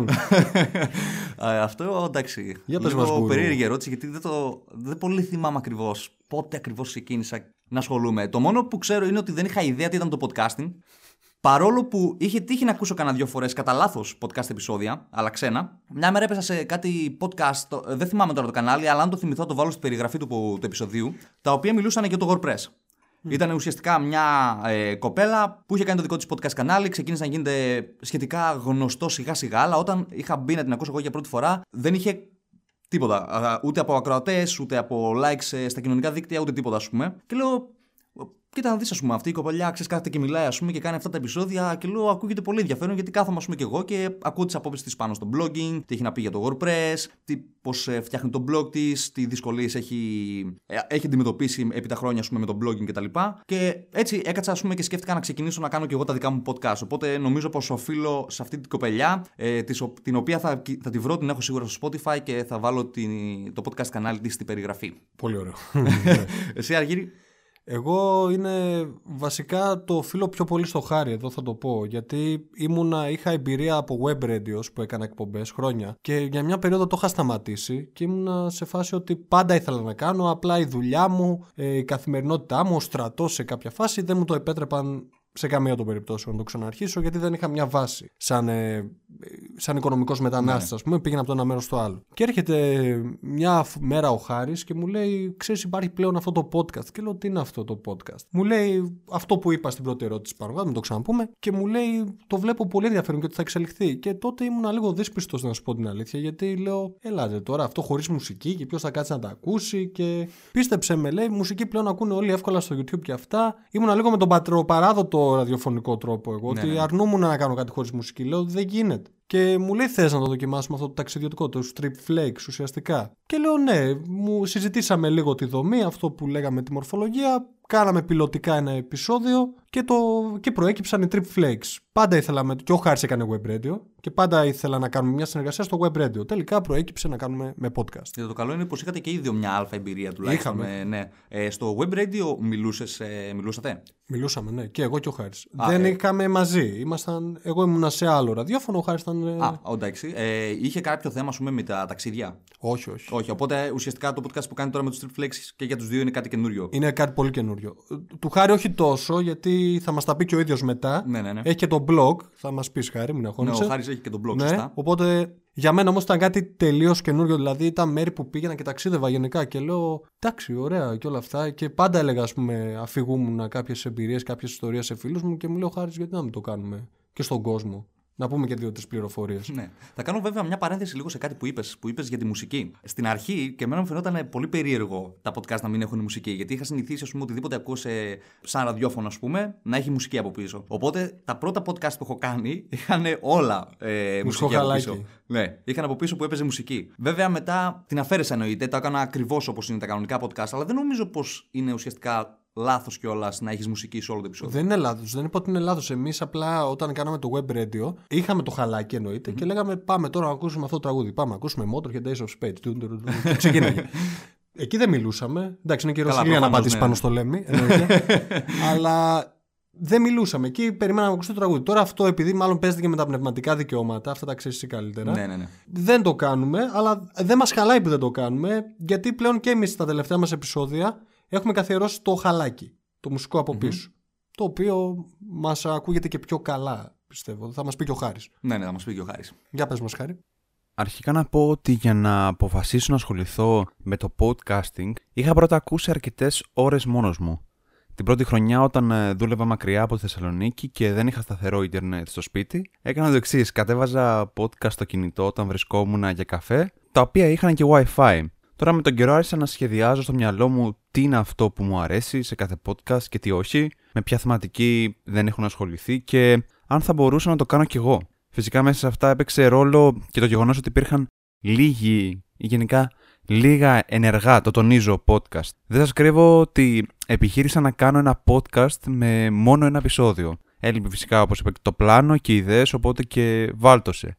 Speaker 1: Α, αυτό εντάξει.
Speaker 2: Για πες
Speaker 1: λίγο
Speaker 2: μας, γκουρού.
Speaker 1: περίεργη ερώτηση γιατί δεν, το, δεν πολύ θυμάμαι ακριβώς πότε ακριβώς ξεκίνησα να ασχολούμαι. Το μόνο που ξέρω είναι ότι δεν είχα ιδέα τι ήταν το podcasting. Παρόλο που είχε τύχει να ακούσω κανένα δύο φορές κατά λάθος podcast επεισόδια, αλλά ξένα. Μια μέρα έπεσα σε κάτι podcast, το- δεν θυμάμαι τώρα το κανάλι, αλλά αν το θυμηθώ, το βάλω στην περιγραφή του, του επεισοδίου, τα οποία μιλούσαν για το WordPress. Ήταν ουσιαστικά μια ε, κοπέλα που είχε κάνει το δικό της podcast κανάλι, ξεκίνησε να γίνεται σχετικά γνωστό σιγά σιγά, αλλά όταν είχα μπει να την ακούσω εγώ για πρώτη φορά, δεν είχε τίποτα. Α, Ούτε από ακροατές, ούτε από likes ε, στα κοινωνικά δίκτυα, ούτε τίποτα, ας πούμε. Και λέω, Κοίτα να δεις, ας πούμε, αυτή η κοπελιά ξέρεις κάθεται και μιλάει, ας πούμε, και κάνει αυτά τα επεισόδια. Και λέω, ακούγεται πολύ ενδιαφέρον γιατί κάθομαι, ας πούμε, και εγώ και ακούω τις απόψεις της πάνω στο blogging, τι έχει να πει για το WordPress, τι, πώς φτιάχνει το blog της, τι δυσκολίες έχει, ε, έχει αντιμετωπίσει επί τα χρόνια, ας πούμε, με το blogging κτλ. Και έτσι έκατσα, ας πούμε, και σκέφτηκα να ξεκινήσω να κάνω και εγώ τα δικά μου podcast. Οπότε νομίζω πως οφείλω σε αυτή την κοπελιά, ε, της, ο- την οποία θα, θα τη βρω, την έχω σίγουρα στο Spotify και θα βάλω την, το podcast κανάλι της στην περιγραφή.
Speaker 2: Πολύ ωραίο.
Speaker 1: Εσύ, Αργύρι,
Speaker 2: Εγώ είναι βασικά το φίλο πιο πολύ στο χάρη, εδώ θα το πω. Γιατί ήμουνα, είχα εμπειρία από web radios που έκανα εκπομπές χρόνια και για μια περίοδο το είχα σταματήσει και ήμουνα σε φάση ότι πάντα ήθελα να κάνω. Απλά η δουλειά μου, ε, η καθημερινότητά μου, ο στρατός σε κάποια φάση δεν μου το επέτρεπαν σε καμία των περιπτώσεων να το ξαναρχίσω γιατί δεν είχα μια βάση. Σαν, ε, σαν οικονομικός μετανάστης, ας πούμε, πήγαινα από το ένα μέρος στο άλλο. Και έρχεται μια φ- μέρα ο Χάρης και μου λέει, ξέρεις υπάρχει πλέον αυτό το podcast. Και λέω, τι είναι αυτό το podcast; Μου λέει αυτό που είπα στην πρώτη ερώτηση πάνω κάτω, μην το ξαναπούμε. Και μου λέει, το βλέπω πολύ ενδιαφέρον και ότι θα εξελιχθεί. Και τότε ήμουν λίγο δύσπιστος να σου πω την αλήθεια, γιατί λέω, ελάτε τώρα αυτό χωρίς μουσική και ποιος θα κάτσει να τα ακούσει. Και πίστεψε με, λέει, μουσική πλέον ακούνε όλοι εύκολα στο YouTube και αυτά. Ήμουν λίγο με τον πατροπαράδοτο ραδιοφωνικό τρόπο εγώ,
Speaker 1: Ναι,
Speaker 2: ότι
Speaker 1: ναι.
Speaker 2: αρνούμουν να κάνω κάτι χωρίς μουσική. Λέω, δεν γίνεται. Και μου λέει: Θες να το δοκιμάσουμε αυτό το ταξιδιωτικό, το strip flakes ουσιαστικά. Και λέω: Ναι, μου συζητήσαμε λίγο τη δομή, αυτό που λέγαμε τη μορφολογία. Κάναμε πιλωτικά ένα επεισόδιο και, το, και προέκυψαν οι trip flakes. Πάντα ήθελα με. και ο Χάρης έκανε web radio και πάντα ήθελα να κάνουμε μια συνεργασία στο web radio. Τελικά προέκυψε να κάνουμε με podcast.
Speaker 1: Και το καλό είναι πως είχατε και ήδη μια αλφα εμπειρία τουλάχιστον.
Speaker 2: Είχαμε.
Speaker 1: Ε, ναι. Ε, στο web radio μιλούσες, ε, μιλούσατε;
Speaker 2: Μιλούσαμε, ναι, και εγώ και ο Χάρης.
Speaker 1: Α,
Speaker 2: Δεν
Speaker 1: ε.
Speaker 2: είχαμε μαζί. Ήμασταν, εγώ ήμουνα σε άλλο ραδιόφωνο, ο Χάρης ήταν. Ε,
Speaker 1: Α, ω, εντάξει. Ε, είχε κάποιο θέμα, ας πούμε, με τα ταξίδια;
Speaker 2: όχι, όχι.
Speaker 1: Όχι. Οπότε ουσιαστικά το podcast που κάνει τώρα με τους Street Flex και για τους δύο είναι κάτι καινούριο.
Speaker 2: Είναι κάτι πολύ καινούριο. Του Χάρη όχι τόσο, γιατί θα μας τα πει και ο ίδιος μετά.
Speaker 1: Ναι, ναι, ναι.
Speaker 2: Έχει και το blog, θα μας πεις Χάρη, μην
Speaker 1: Ναι,
Speaker 2: αγχώνεσαι.
Speaker 1: ο Χάρης έχει και τον blog,
Speaker 2: Ναι,
Speaker 1: σωστά.
Speaker 2: οπότε για μένα όμως ήταν κάτι τελείως καινούριο. Δηλαδή ήταν μέρη που πήγαινα και ταξίδευα γενικά και λέω εντάξει, ωραία και όλα αυτά. Και πάντα έλεγα, ας πούμε, αφηγούμουν κάποιες εμπειρίες, κάποιες ιστορίες σε φίλους μου και μου λέει ο Χάρης, γιατί να μην το κάνουμε και στον κόσμο; Να πούμε και δύο-τρεις πληροφορίες.
Speaker 1: Ναι. Θα κάνω βέβαια μια παρένθεση λίγο σε κάτι που είπες που είπες για τη μουσική. Στην αρχή και εμένα μου φαινόταν πολύ περίεργο τα podcast να μην έχουν μουσική. Γιατί είχα συνηθίσει, ας πούμε, οτιδήποτε ακούω σε, σαν ραδιόφωνο, ας πούμε, να έχει μουσική από πίσω. Οπότε τα πρώτα podcast που έχω κάνει είχαν όλα ε,
Speaker 2: Μουσικό
Speaker 1: μουσική από
Speaker 2: χαλάκι.
Speaker 1: πίσω. Ναι, είχαν από πίσω που έπαιζε μουσική. Βέβαια μετά την αφαίρεσα εννοείται, το έκανα ακριβώς όπως είναι τα κανονικά podcast, αλλά δεν νομίζω πως είναι ουσιαστικά λάθος κιόλας να έχεις μουσική σε όλο το επεισόδιο.
Speaker 2: Δεν είναι λάθος. Δεν είπα ότι είναι λάθος. Εμείς απλά όταν κάναμε το web radio, είχαμε το χαλάκι εννοείται και λέγαμε πάμε τώρα να ακούσουμε αυτό το τραγούδι. Πάμε να ακούσουμε Motorhead Days of Spades. Του, του, του, του. Και ξεκίναγε. Εκεί δεν μιλούσαμε. Εντάξει, είναι και η
Speaker 1: Καλά,
Speaker 2: Ρωσιλία να
Speaker 1: προφανώς,
Speaker 2: πατήσει
Speaker 1: ναι,
Speaker 2: πάνω
Speaker 1: ναι.
Speaker 2: στο λέμι. εννοείται. Αλλά δεν μιλούσαμε. Εκεί περιμέναμε να ακουστεί το τραγούδι. Τώρα αυτό, επειδή μάλλον παίζεται και με τα πνευματικά δικαιώματα, αυτά τα ξέρεις εσύ καλύτερα.
Speaker 1: Ναι, ναι, ναι.
Speaker 2: Δεν το κάνουμε, αλλά δεν μας χαλάει που δεν το κάνουμε, γιατί πλέον και εμείς στα τελευταία μας επεισόδια έχουμε καθιερώσει το χαλάκι, το μουσικό από πίσω. Το οποίο μας ακούγεται και πιο καλά, πιστεύω. Θα μας πει και ο Χάρης.
Speaker 1: Ναι, ναι, θα μας πει και ο Χάρης.
Speaker 2: Για πες μας, Χάρη.
Speaker 4: Αρχικά να πω ότι για να αποφασίσω να ασχοληθώ με το podcasting, είχα πρώτα ακούσει αρκετές ώρες μόνος μου. Την πρώτη χρονιά, όταν ε, δούλευα μακριά από τη Θεσσαλονίκη και δεν είχα σταθερό ίντερνετ στο σπίτι, έκανα το εξής. Κατέβαζα podcast στο κινητό όταν βρισκόμουν για καφέ, τα οποία είχαν και WiFi. Τώρα με τον καιρό άρχισα να σχεδιάζω στο μυαλό μου τι είναι αυτό που μου αρέσει σε κάθε podcast και τι όχι, με ποια θεματική δεν έχουν ασχοληθεί και αν θα μπορούσα να το κάνω κι εγώ. Φυσικά μέσα σε αυτά έπαιξε ρόλο και το γεγονός ότι υπήρχαν λίγοι ή γενικά λίγα ενεργά, το τονίζω, podcast. Δεν σας κρύβω ότι επιχείρησα να κάνω ένα podcast με μόνο ένα επεισόδιο. Έλειπε φυσικά όπως είπα και το πλάνο και οι ιδέες, οπότε και βάλτωσε.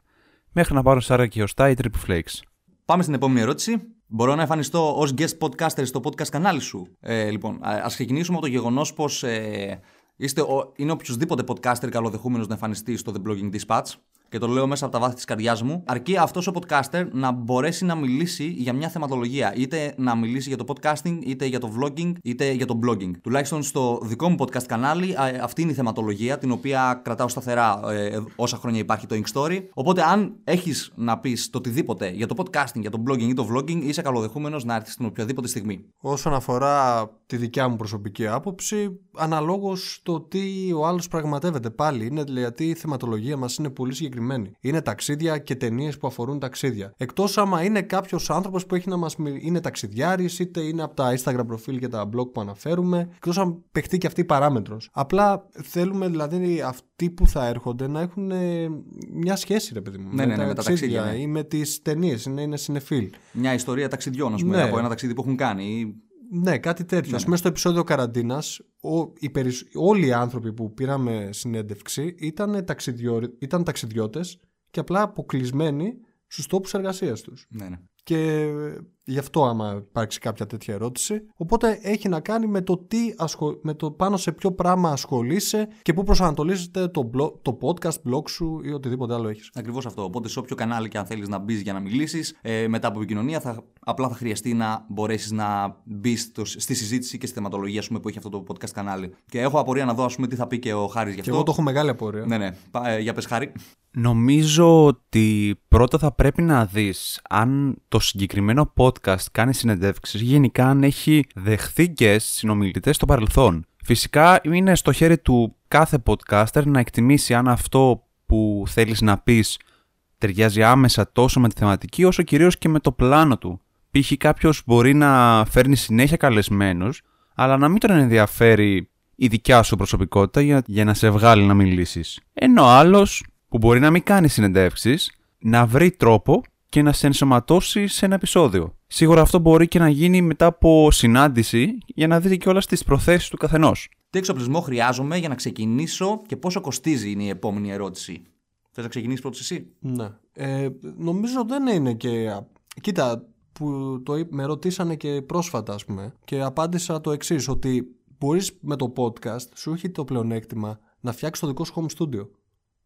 Speaker 4: Μέχρι να πάρω σάρα και ωστά ή triple flakes.
Speaker 1: Πάμε στην επόμενη ερώτηση. Μπορώ να εμφανιστώ ως guest podcaster στο podcast κανάλι σου. Ε, λοιπόν, α ξεκινήσουμε από το γεγονός πως ε, είστε ο, είναι οποιοδήποτε podcaster καλοδεχούμενος να εμφανιστεί στο The Blogging Dispatch. Και το λέω μέσα από τα βάθη της καρδιάς μου. Αρκεί αυτός ο podcaster να μπορέσει να μιλήσει για μια θεματολογία. Είτε να μιλήσει για το podcasting, είτε για το vlogging, είτε για το blogging. Τουλάχιστον στο δικό μου podcast κανάλι, α, αυτή είναι η θεματολογία, την οποία κρατάω σταθερά ε, όσα χρόνια υπάρχει το Ink Story. Οπότε, αν έχεις να πεις το οτιδήποτε για το podcasting, για το blogging ή το vlogging, είσαι καλοδεχούμενος να έρθεις στην οποιαδήποτε στιγμή.
Speaker 2: Όσον αφορά τη δικιά μου προσωπική άποψη, αναλόγως το τι ο άλλος πραγματεύεται πάλι. Είναι γιατί η θεματολογία μας είναι πολύ συγκεκριμένη. Είναι ταξίδια και ταινίες που αφορούν ταξίδια. Εκτός άμα είναι κάποιος άνθρωπος που έχει να μας είναι ταξιδιάρης, είτε είναι από τα Instagram προφίλ και τα blog που αναφέρουμε, εκτός αν παιχτεί και αυτή η παράμετρος. Απλά θέλουμε δηλαδή αυτοί που θα έρχονται να έχουν ε, μια σχέση, ρε παιδί μου.
Speaker 1: Ναι, ναι, ναι, με τα ταξίδια, ναι.
Speaker 2: ή με τις ταινίες, να είναι συνεφίλ.
Speaker 1: Μια ιστορία ταξιδιών, ας πούμε,
Speaker 2: Ναι.
Speaker 1: από ένα ταξίδι που έχουν κάνει. Ή-
Speaker 2: Ναι, κάτι τέτοιο.
Speaker 1: Ναι,
Speaker 2: Α πούμε, στο επεισόδιο καραντίνας, όλοι οι άνθρωποι που πήραμε συνέντευξη ήταν, ταξιδιώ... ήταν ταξιδιώτες και απλά αποκλεισμένοι στους τόπους εργασίας τους.
Speaker 1: Ναι, ναι.
Speaker 2: Και γι' αυτό άμα υπάρξει κάποια τέτοια ερώτηση. Οπότε έχει να κάνει με το, τι ασχο... με το πάνω σε ποιο πράγμα ασχολείσαι και πού προσανατολίζεται το, blog... το podcast, blog σου ή οτιδήποτε άλλο έχεις.
Speaker 1: Ακριβώς αυτό. Οπότε, σε όποιο κανάλι και αν θέλεις να μπεις για να μιλήσεις, ε, μετά από επικοινωνία, θα, απλά θα χρειαστεί να μπορέσεις να μπεις στο- στη συζήτηση και στη θεματολογία ας πούμε, που έχει αυτό το podcast κανάλι. Και έχω απορία να δω ας πούμε, τι θα πει και ο Χάρης γι'
Speaker 2: Και
Speaker 1: αυτό.
Speaker 2: εγώ το έχω μεγάλη απορία.
Speaker 1: Ναι, ναι. Πα- ε, για πες, Χάρη.
Speaker 4: Νομίζω ότι πρώτα θα πρέπει να δεις αν το συγκεκριμένο podcast κάνει συνεντεύξεις ή γενικά αν έχει δεχθεί guests συνομιλητές στο παρελθόν. Φυσικά είναι στο χέρι του κάθε podcaster να εκτιμήσει αν αυτό που θέλεις να πεις ταιριάζει άμεσα τόσο με τη θεματική όσο κυρίως και με το πλάνο του. Π.χ. κάποιος μπορεί να φέρνει συνέχεια καλεσμένους αλλά να μην τον ενδιαφέρει η δικιά σου προσωπικότητα για, για να σε βγάλει να μιλήσεις. Ενώ άλλος που μπορεί να μην κάνει συνεντεύξεις, να βρει τρόπο και να σε ενσωματώσει σε ένα επεισόδιο. Σίγουρα αυτό μπορεί και να γίνει μετά από συνάντηση για να δείτε και όλα τις προθέσεις του καθενός.
Speaker 1: Τι εξοπλισμό χρειάζομαι για να ξεκινήσω και πόσο κοστίζει είναι η επόμενη ερώτηση; Θες να ξεκινήσεις πρώτη εσύ;
Speaker 2: Ναι. Ε, νομίζω δεν είναι και. Κοίτα, που το, είπ- με ρωτήσανε και πρόσφατα, ας πούμε, και απάντησα το εξής ότι μπορείς με το podcast σου έχει το πλεονέκτημα να φτιάξεις το δικό σου home studio,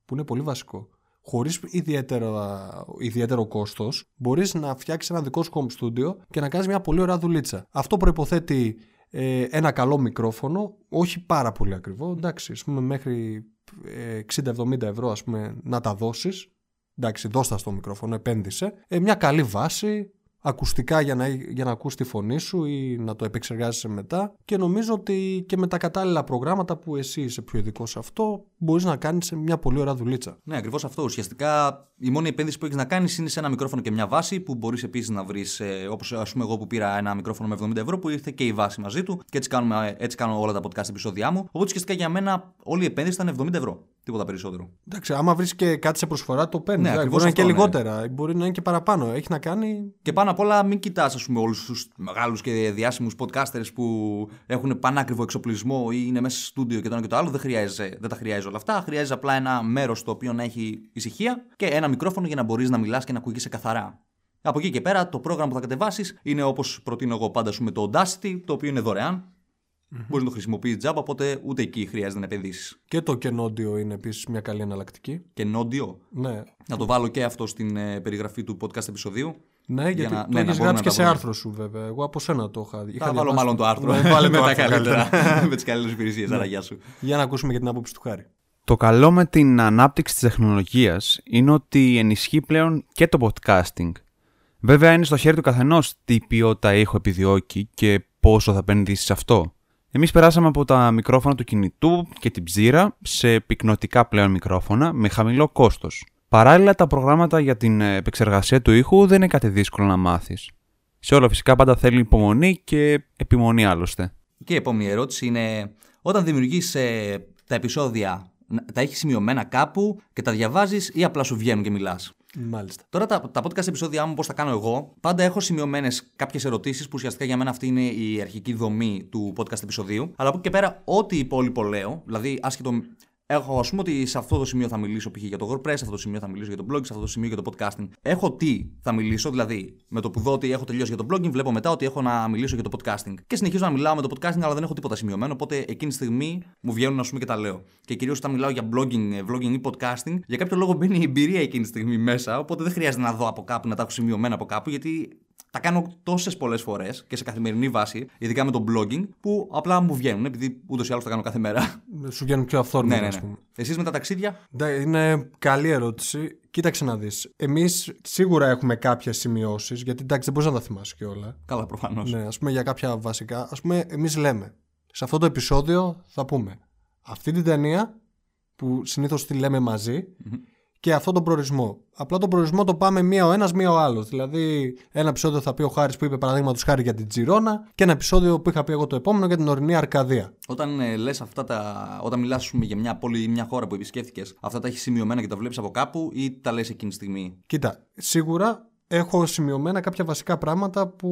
Speaker 2: που είναι πολύ βασικό. Χωρίς ιδιαίτερο, ιδιαίτερο κόστος, μπορείς να φτιάξεις ένα δικό σου home studio και να κάνεις μια πολύ ωραία δουλίτσα. Αυτό προϋποθέτει ε, ένα καλό μικρόφωνο, όχι πάρα πολύ ακριβό, εντάξει, ας πούμε μέχρι ε, 60-70 ευρώ ας πούμε να τα δώσεις. Εντάξει δώστα στο μικρόφωνο, επένδυσε. Ε, μια καλή βάση ακουστικά για να, για να ακούς τη φωνή σου ή να το επεξεργάζεσαι μετά και νομίζω ότι και με τα κατάλληλα προγράμματα που εσύ είσαι πιο ειδικό σε αυτό μπορείς να κάνεις μια πολύ ωραία δουλίτσα.
Speaker 1: Ναι, ακριβώς αυτό. Ουσιαστικά η μόνη επένδυση που έχεις να κάνεις είναι σε ένα μικρόφωνο και μια βάση που μπορείς επίσης να βρεις, ε, όπως ας πούμε εγώ που πήρα ένα μικρόφωνο με 70 ευρώ που ήρθε και η βάση μαζί του και έτσι, κάνουμε, έτσι κάνω όλα τα podcast επεισόδια μου. Οπότε ουσιαστικά για μένα όλη η επένδυση ήταν 70 ευρώ. Τίποτα περισσότερο.
Speaker 2: Εντάξει, άμα βρεις και κάτι σε προσφορά, το παίρνεις.
Speaker 1: Ναι,
Speaker 2: μπορεί
Speaker 1: ακριβώς
Speaker 2: να είναι και
Speaker 1: αυτό, ναι.
Speaker 2: λιγότερα, μπορεί να είναι και παραπάνω. Έχει να κάνει.
Speaker 1: Και πάνω απ' όλα, μην κοιτάς, ας πούμε, όλους τους μεγάλους και διάσημους podcasters που έχουν πανάκριβο εξοπλισμό ή είναι μέσα στο στούντιο και το ένα και το άλλο. Δεν, χρειάζεσαι, δεν τα χρειάζεσαι όλα αυτά. Χρειάζεσαι απλά ένα μέρος το οποίο να έχει ησυχία και ένα μικρόφωνο για να μπορείς να μιλάς και να ακούγεσαι καθαρά. Από εκεί και πέρα, το πρόγραμμα που θα κατεβάσεις είναι όπως προτείνω εγώ πάντα, σου με το Audacity, το οποίο είναι δωρεάν. Μπορεί να το χρησιμοποιήσει τζάμπα, οπότε ούτε εκεί χρειάζεται να επενδύσεις.
Speaker 2: Και το καινόντιο είναι επίσης μια καλή εναλλακτική.
Speaker 1: Και νόντιο.
Speaker 2: Ναι.
Speaker 1: Να το βάλω και αυτό στην ε, περιγραφή του podcast επεισοδίου.
Speaker 2: Ναι, γιατί
Speaker 1: να-
Speaker 2: το
Speaker 1: ναι, να
Speaker 2: έχεις
Speaker 1: μπορούμε
Speaker 2: γράψει
Speaker 1: να
Speaker 2: και
Speaker 1: τα
Speaker 2: σε
Speaker 1: βρούμε.
Speaker 2: άρθρο σου, βέβαια. Εγώ από σένα το είχα. είχα
Speaker 1: Θα βάλω
Speaker 2: διαβάσει.
Speaker 1: μάλλον το άρθρο.
Speaker 2: Ναι, βάλε το
Speaker 1: με, τα
Speaker 2: άρθρο
Speaker 1: καλύτερα,
Speaker 2: καλύτερα.
Speaker 1: με τις καλύτερες υπηρεσίες. Άρα, γεια σου.
Speaker 2: Για να ακούσουμε και την άποψη του Χάρη.
Speaker 4: Το καλό με την ανάπτυξη της τεχνολογίας είναι ότι ενισχύει πλέον και το podcasting. Βέβαια είναι στο χέρι του καθενός τι ποιότητα ήχο επιδιώκει και πόσο θα επενδύσει σε αυτό. Εμείς περάσαμε από τα μικρόφωνα του κινητού και την ψήρα σε πυκνοτικά πλέον μικρόφωνα με χαμηλό κόστος. Παράλληλα τα προγράμματα για την επεξεργασία του ήχου δεν είναι κάτι δύσκολο να μάθεις. Σε όλα φυσικά πάντα θέλει υπομονή και επιμονή άλλωστε.
Speaker 1: Και η επόμενη ερώτηση είναι: Όταν δημιουργείς τα επεισόδια, να- τα έχεις σημειωμένα κάπου και τα διαβάζεις ή απλά σου βγαίνουν και μιλάς;
Speaker 2: Μάλιστα.
Speaker 1: Τώρα τα, τα podcast επεισόδια μου, πώς τα κάνω εγώ, πάντα έχω σημειωμένες κάποιες ερωτήσεις που ουσιαστικά για μένα αυτή είναι η αρχική δομή του podcast επεισοδίου. Αλλά από εκεί και πέρα, ό,τι υπόλοιπο λέω, δηλαδή άσχετο. Έχω, ας πούμε, ότι σε αυτό το σημείο θα μιλήσω π.χ. για το WordPress, σε αυτό το σημείο θα μιλήσω για το blog, σε αυτό το σημείο για το podcasting. Έχω τι θα μιλήσω, δηλαδή με το που δω ότι έχω τελειώσει για το blogging, βλέπω μετά ότι έχω να μιλήσω για το podcasting. Και συνεχίζω να μιλάω με το podcasting, αλλά δεν έχω τίποτα σημειωμένο. Οπότε εκείνη τη στιγμή μου βγαίνουν, ας πούμε, και τα λέω. Και κυρίως όταν μιλάω για blogging, ε, vlogging ή podcasting, για κάποιο λόγο μπαίνει η εμπειρία εκείνη τη στιγμή μέσα. Οπότε δεν χρειάζεται να δω από κάπου, να τα έχω σημειωμένα από κάπου, γιατί τα κάνω τόσες πολλές φορές και σε καθημερινή βάση, ειδικά με το blogging, που απλά μου βγαίνουν, επειδή ούτως ή άλλως τα κάνω κάθε μέρα.
Speaker 2: Σου βγαίνουν πιο αυθόρμητα,
Speaker 1: ναι, ναι,
Speaker 2: ας
Speaker 1: ναι.
Speaker 2: πούμε.
Speaker 1: Εσείς με τα ταξίδια,
Speaker 2: Ναι, Είναι καλή ερώτηση. Κοίταξε να δεις. Εμείς σίγουρα έχουμε κάποιες σημειώσεις, γιατί εντάξει δεν μπορείς να τα θυμάσαι κιόλα.
Speaker 1: καλά προφανώς.
Speaker 2: Ναι, ας πούμε για κάποια βασικά. Α πούμε, εμείς λέμε. Σε αυτό το επεισόδιο θα πούμε αυτή την ταινία που συνήθως τη λέμε μαζί και αυτόν τον προορισμό. Απλά τον προορισμό το πάμε μία ο ένας, μία ο άλλος. Δηλαδή, ένα επεισόδιο θα πει ο Χάρης που είπε παραδείγματος χάρη για την Τζιρόνα και ένα επεισόδιο που είχα πει εγώ το επόμενο για την ορεινή Αρκαδία.
Speaker 1: Όταν ε, λες αυτά τα. Όταν μιλάς για μια πόλη ή μια χώρα που επισκέφθηκες, αυτά τα έχεις σημειωμένα και τα βλέπεις από κάπου ή τα λες εκείνη τη στιγμή;
Speaker 2: Κοίτα, σίγουρα έχω σημειωμένα κάποια βασικά πράγματα που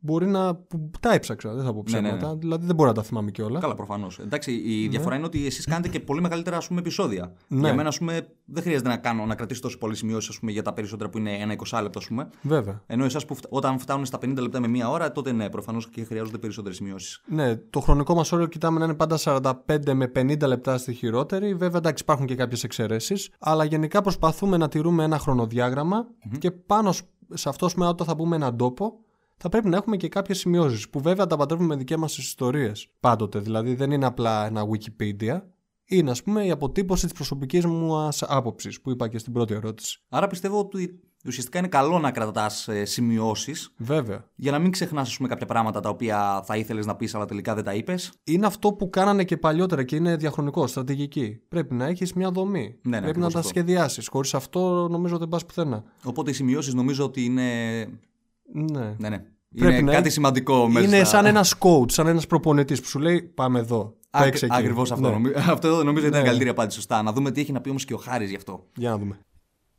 Speaker 2: μπορεί να. που τα έψαξα. Δεν θα πω
Speaker 1: Ναι, ναι,
Speaker 2: ψέματα.
Speaker 1: ναι.
Speaker 2: Δηλαδή δεν μπορώ να τα θυμάμαι κιόλας.
Speaker 1: Καλά, προφανώς. Εντάξει, η διαφορά είναι ότι εσείς κάνετε και πολύ μεγαλύτερα ας πούμε, επεισόδια.
Speaker 2: Ναι.
Speaker 1: Για μένα, ας πούμε, δεν χρειάζεται να, κάνω, να κρατήσω τόσο πολλές σημειώσεις για τα περισσότερα που είναι ένα 20 λεπτό, ας πούμε.
Speaker 2: Βέβαια.
Speaker 1: Ενώ εσάς που φτα- όταν φτάνουν στα 50 λεπτά με μία ώρα, τότε ναι, προφανώς και χρειάζονται περισσότερες σημειώσεις.
Speaker 2: Ναι, το χρονικό μας όριο κοιτάμε να είναι πάντα 45 με 50 λεπτά στη χειρότερη. Βέβαια, εντάξει, υπάρχουν και κάποιες εξαιρέσεις. Αλλά γενικά προσπαθούμε να τηρούμε ένα χρονοδιάγραμμα και πάνω σ- σε αυτό, με όταν θα πούμε έναν τόπο, θα πρέπει να έχουμε και κάποιες σημειώσεις. Που βέβαια τα παντρεύουμε με δικές μας ιστορίες. Πάντοτε. Δηλαδή, δεν είναι απλά ένα Wikipedia. Είναι, ας πούμε, η αποτύπωση της προσωπικής μου άποψης που είπα και στην πρώτη ερώτηση.
Speaker 1: Άρα πιστεύω ότι ουσιαστικά είναι καλό να κρατάς σημειώσεις
Speaker 2: Βέβαια.
Speaker 1: για να μην ξεχνάς κάποια πράγματα τα οποία θα ήθελες να πεις, αλλά τελικά δεν τα είπες.
Speaker 2: Είναι αυτό που κάνανε και παλιότερα και είναι διαχρονικό, στρατηγική. Πρέπει να έχεις μια δομή.
Speaker 1: Ναι, ναι,
Speaker 2: Πρέπει
Speaker 1: ακριβώς
Speaker 2: να τα
Speaker 1: αυτό.
Speaker 2: σχεδιάσεις. Χωρίς αυτό νομίζω δεν πας πουθενά.
Speaker 1: Οπότε οι σημειώσεις νομίζω ότι είναι.
Speaker 2: Ναι.
Speaker 1: Ναι, ναι.
Speaker 2: Πρέπει
Speaker 1: είναι
Speaker 2: να
Speaker 1: κάτι
Speaker 2: έχει-
Speaker 1: σημαντικό μέσα.
Speaker 2: Είναι
Speaker 1: στα-
Speaker 2: σαν ένας coach, σαν ένας προπονητής που σου λέει Πάμε εδώ. Παίξε εκεί.
Speaker 1: Ακριβώς αυτό.
Speaker 2: Ναι.
Speaker 1: Νομι- Αυτό νομίζω ήταν η
Speaker 2: Ναι.
Speaker 1: καλύτερη απάντηση. Σωστά. Να δούμε τι έχει να πει όμως και ο Χάρης γι' αυτό.
Speaker 2: Για να δούμε.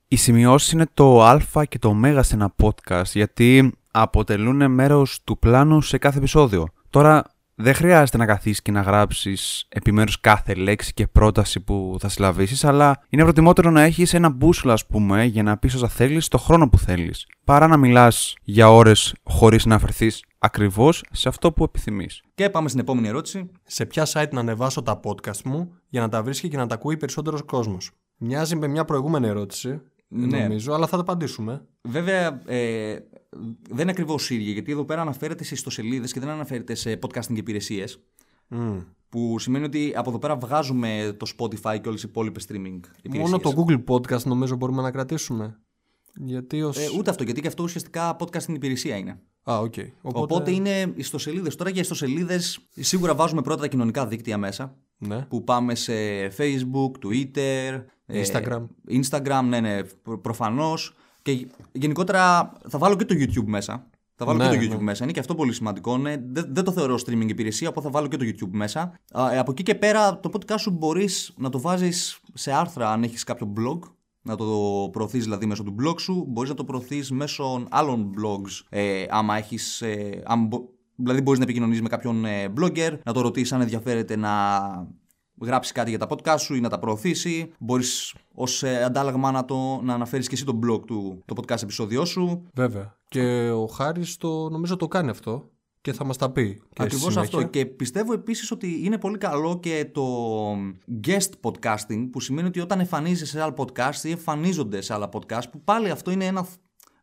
Speaker 4: Οι σημειώσεις είναι το α και το ω σε ένα podcast γιατί αποτελούν μέρος του πλάνου σε κάθε επεισόδιο. Τώρα δεν χρειάζεται να καθίσεις και να γράψεις επιμέρους κάθε λέξη και πρόταση που θα συλλαβήσεις, αλλά είναι προτιμότερο να έχεις ένα μπούσουλα ας πούμε για να πεις όσα θέλεις το χρόνο που θέλεις, παρά να μιλάς για ώρες χωρίς να αφαιρθείς ακριβώς σε αυτό που επιθυμείς.
Speaker 1: Και πάμε στην επόμενη ερώτηση.
Speaker 2: Σε ποια site να ανεβάσω τα podcast μου για να τα βρίσκει και να τα ακούει περισσότερος κόσμος; Μοιάζει με μια προηγούμενη ερώτηση.
Speaker 1: Ναι.
Speaker 2: Νομίζω, αλλά θα τα απαντήσουμε.
Speaker 1: Βέβαια, ε, δεν είναι ακριβώς ίδια, γιατί εδώ πέρα αναφέρεται σε ιστοσελίδες και δεν αναφέρεται σε podcasting υπηρεσίες.
Speaker 2: Μμ.
Speaker 1: Που σημαίνει ότι από εδώ πέρα βγάζουμε το Spotify και όλες οι υπόλοιπες streaming υπηρεσίες.
Speaker 2: Μόνο το Google Podcast νομίζω μπορούμε να κρατήσουμε. Γιατί ως...
Speaker 1: Ε, ούτε αυτό, γιατί και αυτό ουσιαστικά podcasting υπηρεσία είναι.
Speaker 2: Α, οκ.
Speaker 1: Οπότε, είναι ιστοσελίδες. Τώρα για ιστοσελίδες σίγουρα βάζουμε πρώτα τα κοινωνικά δίκτυα μέσα.
Speaker 2: Ναι.
Speaker 1: Που πάμε σε Facebook, Twitter, ε,
Speaker 2: Instagram.
Speaker 1: Instagram, ναι, ναι, προ- προφανώς. Και γε- γενικότερα θα βάλω και το YouTube μέσα. Θα βάλω
Speaker 2: Ναι,
Speaker 1: και το YouTube
Speaker 2: ναι.
Speaker 1: μέσα. Είναι και αυτό πολύ σημαντικό. Ναι. Δεν, δεν το θεωρώ streaming υπηρεσία, οπότε θα βάλω και το YouTube μέσα. Α, ε, από εκεί και πέρα, το podcast σου μπορείς να το βάζεις σε άρθρα αν έχεις κάποιο blog. Να το προωθείς δηλαδή μέσω του blog σου. Μπορείς να το προωθείς μέσω άλλων blogs. Ε, άμα έχεις. Ε, άμα μπο- δηλαδή, μπορείς να επικοινωνείς με κάποιον ε, blogger, να το ρωτήσεις αν ενδιαφέρεται να γράψει κάτι για τα podcast σου ή να τα προωθήσει. Μπορείς ως αντάλλαγμα να, το, να αναφέρεις και εσύ το blog του, το podcast επεισόδιό σου.
Speaker 2: Βέβαια. Και ο Χάρης το, νομίζω το κάνει αυτό και θα μας τα πει. και στη
Speaker 1: Ακριβώς
Speaker 2: συνέχεια.
Speaker 1: αυτό. Και πιστεύω επίσης ότι είναι πολύ καλό και το guest podcasting, που σημαίνει ότι όταν εμφανίζεσαι σε άλλα podcast ή εμφανίζονται σε άλλα podcast, που πάλι αυτό είναι ένα,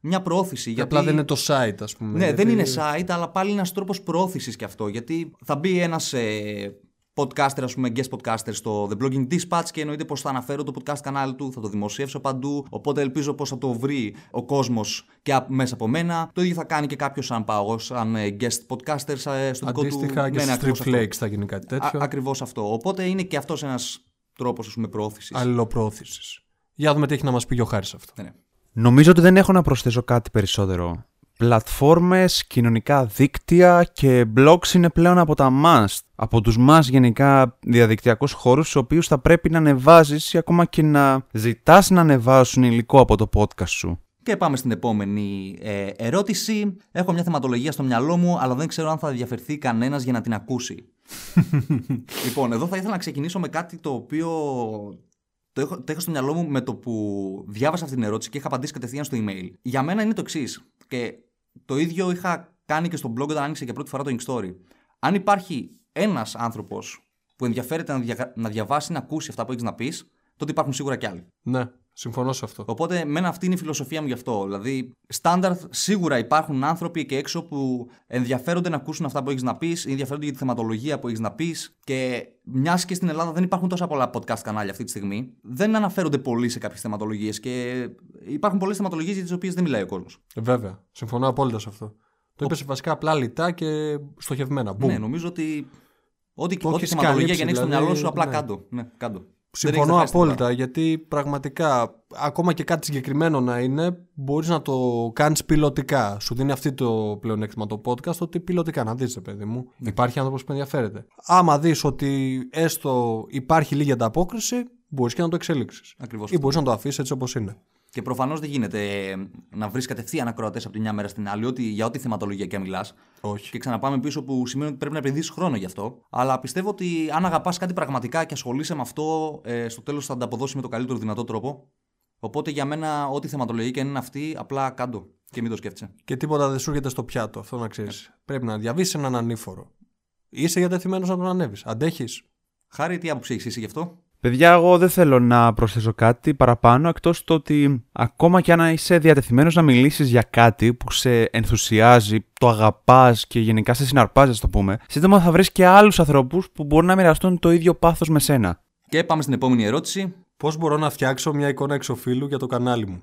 Speaker 1: μια προώθηση.
Speaker 2: Και
Speaker 1: Γιατί...
Speaker 2: απλά δεν είναι το site, ας πούμε.
Speaker 1: Ναι,
Speaker 2: γιατί-
Speaker 1: δεν είναι site, αλλά πάλι είναι ένας τρόπος προώθησης κι αυτό. Γιατί θα μπει ένας ε, podcaster, ας πούμε, guest podcaster στο The Blogging Dispatch και εννοείται πως θα αναφέρω το podcast κανάλι του, θα το δημοσιεύσω παντού. Οπότε ελπίζω πως θα το βρει ο κόσμος και α- μέσα από μένα. Το ίδιο θα κάνει και κάποιος σαν πάω εγώ, σαν ε, guest podcaster ε, στο δικό του.
Speaker 2: Αντίστοιχα και
Speaker 1: Ναι, ναι,
Speaker 2: στους
Speaker 1: ακριβώς
Speaker 2: Strip
Speaker 1: αυτό.
Speaker 2: Flakes θα γίνει κάτι τέτοιο.
Speaker 1: Ακριβώς αυτό. Οπότε είναι και αυτός ένας τρόπος προώθησης.
Speaker 2: Αλληλοπρόθεσης. Για δούμε τι έχει να μας πει και ο Χάρης αυτό.
Speaker 1: Ναι, ναι.
Speaker 4: Νομίζω ότι δεν έχω να προσθέσω κάτι περισσότερο. Πλατφόρμες, κοινωνικά δίκτυα και blogs είναι πλέον από τα must. Από τους must γενικά διαδικτυακούς χώρους στους οποίους θα πρέπει να ανεβάζεις ή ακόμα και να ζητάς να ανεβάσουν υλικό από το podcast σου.
Speaker 1: Και πάμε στην επόμενη ε, ερώτηση. Έχω μια θεματολογία στο μυαλό μου, αλλά δεν ξέρω αν θα διαφερθεί κανένας για να την ακούσει. λοιπόν, εδώ θα ήθελα να ξεκινήσω με κάτι το οποίο το έχω, το έχω στο μυαλό μου με το που διάβασα αυτή την ερώτηση και είχα απαντήσει κατευθείαν στο email. Για μένα είναι το εξής. Και το ίδιο είχα κάνει και στο blog όταν άνοιξε για πρώτη φορά το Ink Story. Αν υπάρχει ένας άνθρωπος που ενδιαφέρεται να, δια, να διαβάσει, να ακούσει αυτά που έχεις να πεις, τότε υπάρχουν σίγουρα κι άλλοι.
Speaker 2: Ναι, συμφωνώ σε αυτό.
Speaker 1: Οπότε, μένα αυτή είναι η φιλοσοφία μου γι' αυτό. Δηλαδή, στάνταρ σίγουρα υπάρχουν άνθρωποι εκεί έξω που ενδιαφέρονται να ακούσουν αυτά που έχεις να πεις, ενδιαφέρονται για τη θεματολογία που έχεις να πεις. Και μιας και στην Ελλάδα δεν υπάρχουν τόσα πολλά podcast κανάλια αυτή τη στιγμή, δεν αναφέρονται πολύ σε κάποιες θεματολογίες. Και υπάρχουν πολλές θεματολογίες για τις οποίες δεν μιλάει ο κόσμος.
Speaker 2: Βέβαια, συμφωνώ απόλυτα σε αυτό. Το είπες βασικά απλά λιτά και στοχευμένα. Μπουμ.
Speaker 1: Ναι, νομίζω ότι. Ό,τι,
Speaker 2: Το
Speaker 1: ό,τι
Speaker 2: έχεις
Speaker 1: θεματολογία
Speaker 2: καλύψει,
Speaker 1: γεννήσει στο
Speaker 2: δηλαδή,
Speaker 1: μυαλό σου, απλά
Speaker 2: ναι.
Speaker 1: κάντο. Ναι, κάντο.
Speaker 2: Συμφωνώ
Speaker 1: Δεν έχεις να χάσεις
Speaker 2: απόλυτα γιατί πραγματικά ακόμα και κάτι συγκεκριμένο να είναι μπορείς να το κάνεις πιλωτικά. Σου δίνει αυτή το πλεονέκτημα το podcast ότι πιλωτικά να δεις ρε παιδί μου.
Speaker 1: Ναι.
Speaker 2: Υπάρχει άνθρωπος που ενδιαφέρεται. Άμα δεις ότι έστω υπάρχει λίγη ανταπόκριση μπορείς και να το εξελίξεις.
Speaker 1: Ακριβώς
Speaker 2: Ή μπορείς να το αφήσεις έτσι όπως είναι.
Speaker 1: Και προφανώς δεν γίνεται ε, να βρεις κατευθείαν ακροατές από τη μια μέρα στην άλλη, ότι, για ό,τι θεματολογία και μιλάς.
Speaker 2: Όχι.
Speaker 1: Και ξαναπάμε πίσω που σημαίνει ότι πρέπει να επενδύσεις χρόνο γι' αυτό. Αλλά πιστεύω ότι αν αγαπάς κάτι πραγματικά και ασχολείσαι με αυτό, ε, στο τέλος θα ανταποδώσει με το καλύτερο δυνατό τρόπο. Οπότε για μένα, ό,τι θεματολογία και αν είναι αυτή, απλά κάντο και μην το σκέφτεσαι.
Speaker 2: Και τίποτα δεν σου έρχεται στο πιάτο, αυτό να ξέρεις. Πρέπει να διαβήσεις έναν ανήφορο. Είσαι διατεθειμένος να τον ανέβεις. Αντέχεις.
Speaker 1: Χάρη, τι άποψη έχεις εσύ γι' αυτό;
Speaker 4: Παιδιά, εγώ δεν θέλω να προσθέσω κάτι παραπάνω εκτός το ότι ακόμα και αν είσαι διατεθειμένος να μιλήσεις για κάτι που σε ενθουσιάζει, το αγαπάς και γενικά σε συναρπάζει, ας το πούμε, σύντομα θα βρεις και άλλους ανθρώπους που μπορούν να μοιραστούν το ίδιο πάθος με σένα.
Speaker 1: Και πάμε στην επόμενη ερώτηση.
Speaker 2: Πώς μπορώ να φτιάξω μια εικόνα εξωφύλου για το κανάλι μου;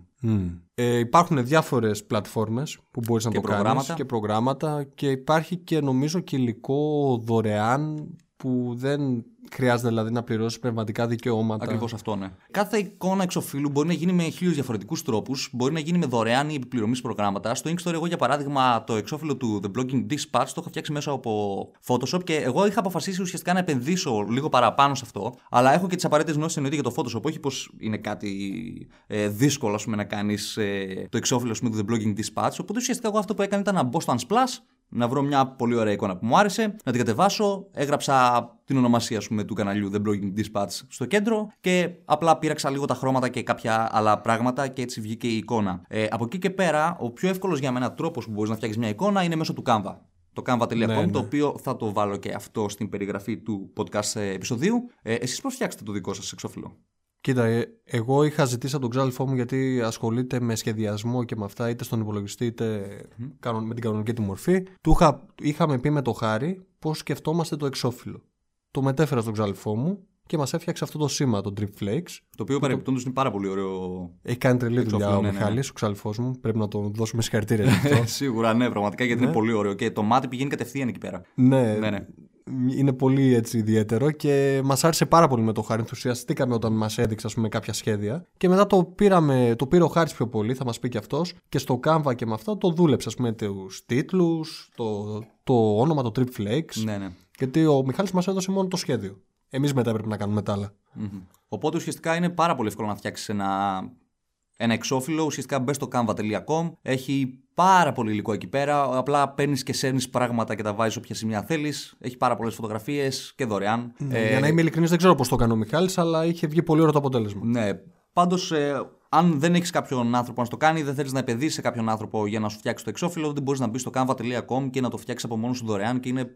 Speaker 2: Ε, υπάρχουν διάφορες πλατφόρμες που μπορείς να
Speaker 1: Και
Speaker 2: το κάνεις
Speaker 1: προγράμματα.
Speaker 2: και προγράμματα και υπάρχει και νομίζω και υλικό δωρεάν που δεν χρειάζεται δηλαδή να πληρώσεις πνευματικά δικαιώματα.
Speaker 1: Ακριβώς αυτό, ναι. Κάθε εικόνα εξοφύλου μπορεί να γίνει με χίλιους διαφορετικούς τρόπους. Μπορεί να γίνει με δωρεάν ή επιπληρωμής προγράμματα. Στο Inkstore, εγώ για παράδειγμα, το εξώφυλλο του The Blogging Dispatch το έχω φτιάξει μέσα από Photoshop και εγώ είχα αποφασίσει ουσιαστικά να επενδύσω λίγο παραπάνω σε αυτό. Αλλά έχω και τις απαραίτητες γνώσεις εννοείται για το Photoshop. Όχι πως είναι κάτι ε, δύσκολο ας πούμε, να κάνεις ε, το εξώφυλλο ας πούμε, του The Blogging Dispatch. Οπότε ουσιαστικά εγώ αυτό που έκανα ήταν να μπω στο Unsplash, να βρω μια πολύ ωραία εικόνα που μου άρεσε, να την κατεβάσω, έγραψα την ονομασία ας πούμε, του καναλιού The Blogging Dispatch στο κέντρο και απλά πήραξα λίγο τα χρώματα και κάποια άλλα πράγματα και έτσι βγήκε η εικόνα. Ε, από εκεί και πέρα, ο πιο εύκολος για μένα τρόπος που μπορείς να φτιάξεις μια εικόνα είναι μέσω του Canva. Το canva.com,
Speaker 2: Ναι, ναι.
Speaker 1: το οποίο θα το βάλω και αυτό στην περιγραφή του podcast ε, επεισοδίου. Ε, εσείς πώς φτιάξετε το δικό σας εξώφυλλο;
Speaker 2: Κοίτα, ε, εγώ είχα ζητήσει από τον ξάδελφό μου γιατί ασχολείται με σχεδιασμό και με αυτά, είτε στον υπολογιστή είτε κανον- με την κανονική του μορφή. Του είχα, είχαμε πει με το χάρη πώς σκεφτόμαστε το εξώφυλλο. Το μετέφερα στον ξάδελφό μου και μας έφτιαξε αυτό το σήμα, το Drip Flakes.
Speaker 1: Το οποίο παρεμπιπτόντως είναι πάρα πολύ ωραίο.
Speaker 2: Έχει κάνει τρελή δουλειά
Speaker 1: Εξώφυλλο,
Speaker 2: ο
Speaker 1: ναι, ναι, ναι.
Speaker 2: Μιχάλης, ο ξάδελφός μου. Πρέπει να τον δώσουμε συγχαρητήρια γι' αυτό.
Speaker 1: Σίγουρα, ναι, πραγματικά γιατί είναι πολύ ωραίο και το μάτι πηγαίνει κατευθείαν εκεί πέρα.
Speaker 2: ναι,
Speaker 1: Ναι, ναι.
Speaker 2: Είναι πολύ έτσι ιδιαίτερο και μας άρεσε πάρα πολύ με το χάρη. Ενθουσιαστήκαμε όταν μας έδειξε ας πούμε, κάποια σχέδια. Και μετά το, πήραμε, το πήρε ο Χάρης πιο πολύ, θα μας πει και αυτός. Και στο Canva και με αυτά το δούλεψε, ας πούμε, τους τίτλους, το, το όνομα, το Trip Flakes.
Speaker 1: ναι, ναι.
Speaker 2: Γιατί ο Μιχάλης μας έδωσε μόνο το σχέδιο. Εμείς μετά έπρεπε να κάνουμε τα άλλα.
Speaker 1: Μμμ. Οπότε ουσιαστικά είναι πάρα πολύ εύκολο να φτιάξεις ένα ένα εξώφυλλο. Ουσιαστικά μπες στο canva.com. Έχει πάρα πολύ υλικό εκεί πέρα. Απλά παίρνεις και σέρνεις πράγματα και τα βάζεις όποια σημεία θέλεις. Έχει πάρα πολλές φωτογραφίες και δωρεάν.
Speaker 2: Ναι,
Speaker 1: Ε,
Speaker 2: Για να είμαι ειλικρινής, δεν ξέρω πώς το έκανε ο Μιχάλης, αλλά είχε βγει πολύ ωραίο το αποτέλεσμα.
Speaker 1: Ναι. Πάντως, ε, αν δεν έχεις κάποιον άνθρωπο να στο κάνει, δεν θέλεις να επενδύσεις σε κάποιον άνθρωπο για να σου φτιάξει το εξώφυλλο, δεν μπορείς να μπεις στο canva.com και να το φτιάξεις από μόνος σου δωρεάν και είναι.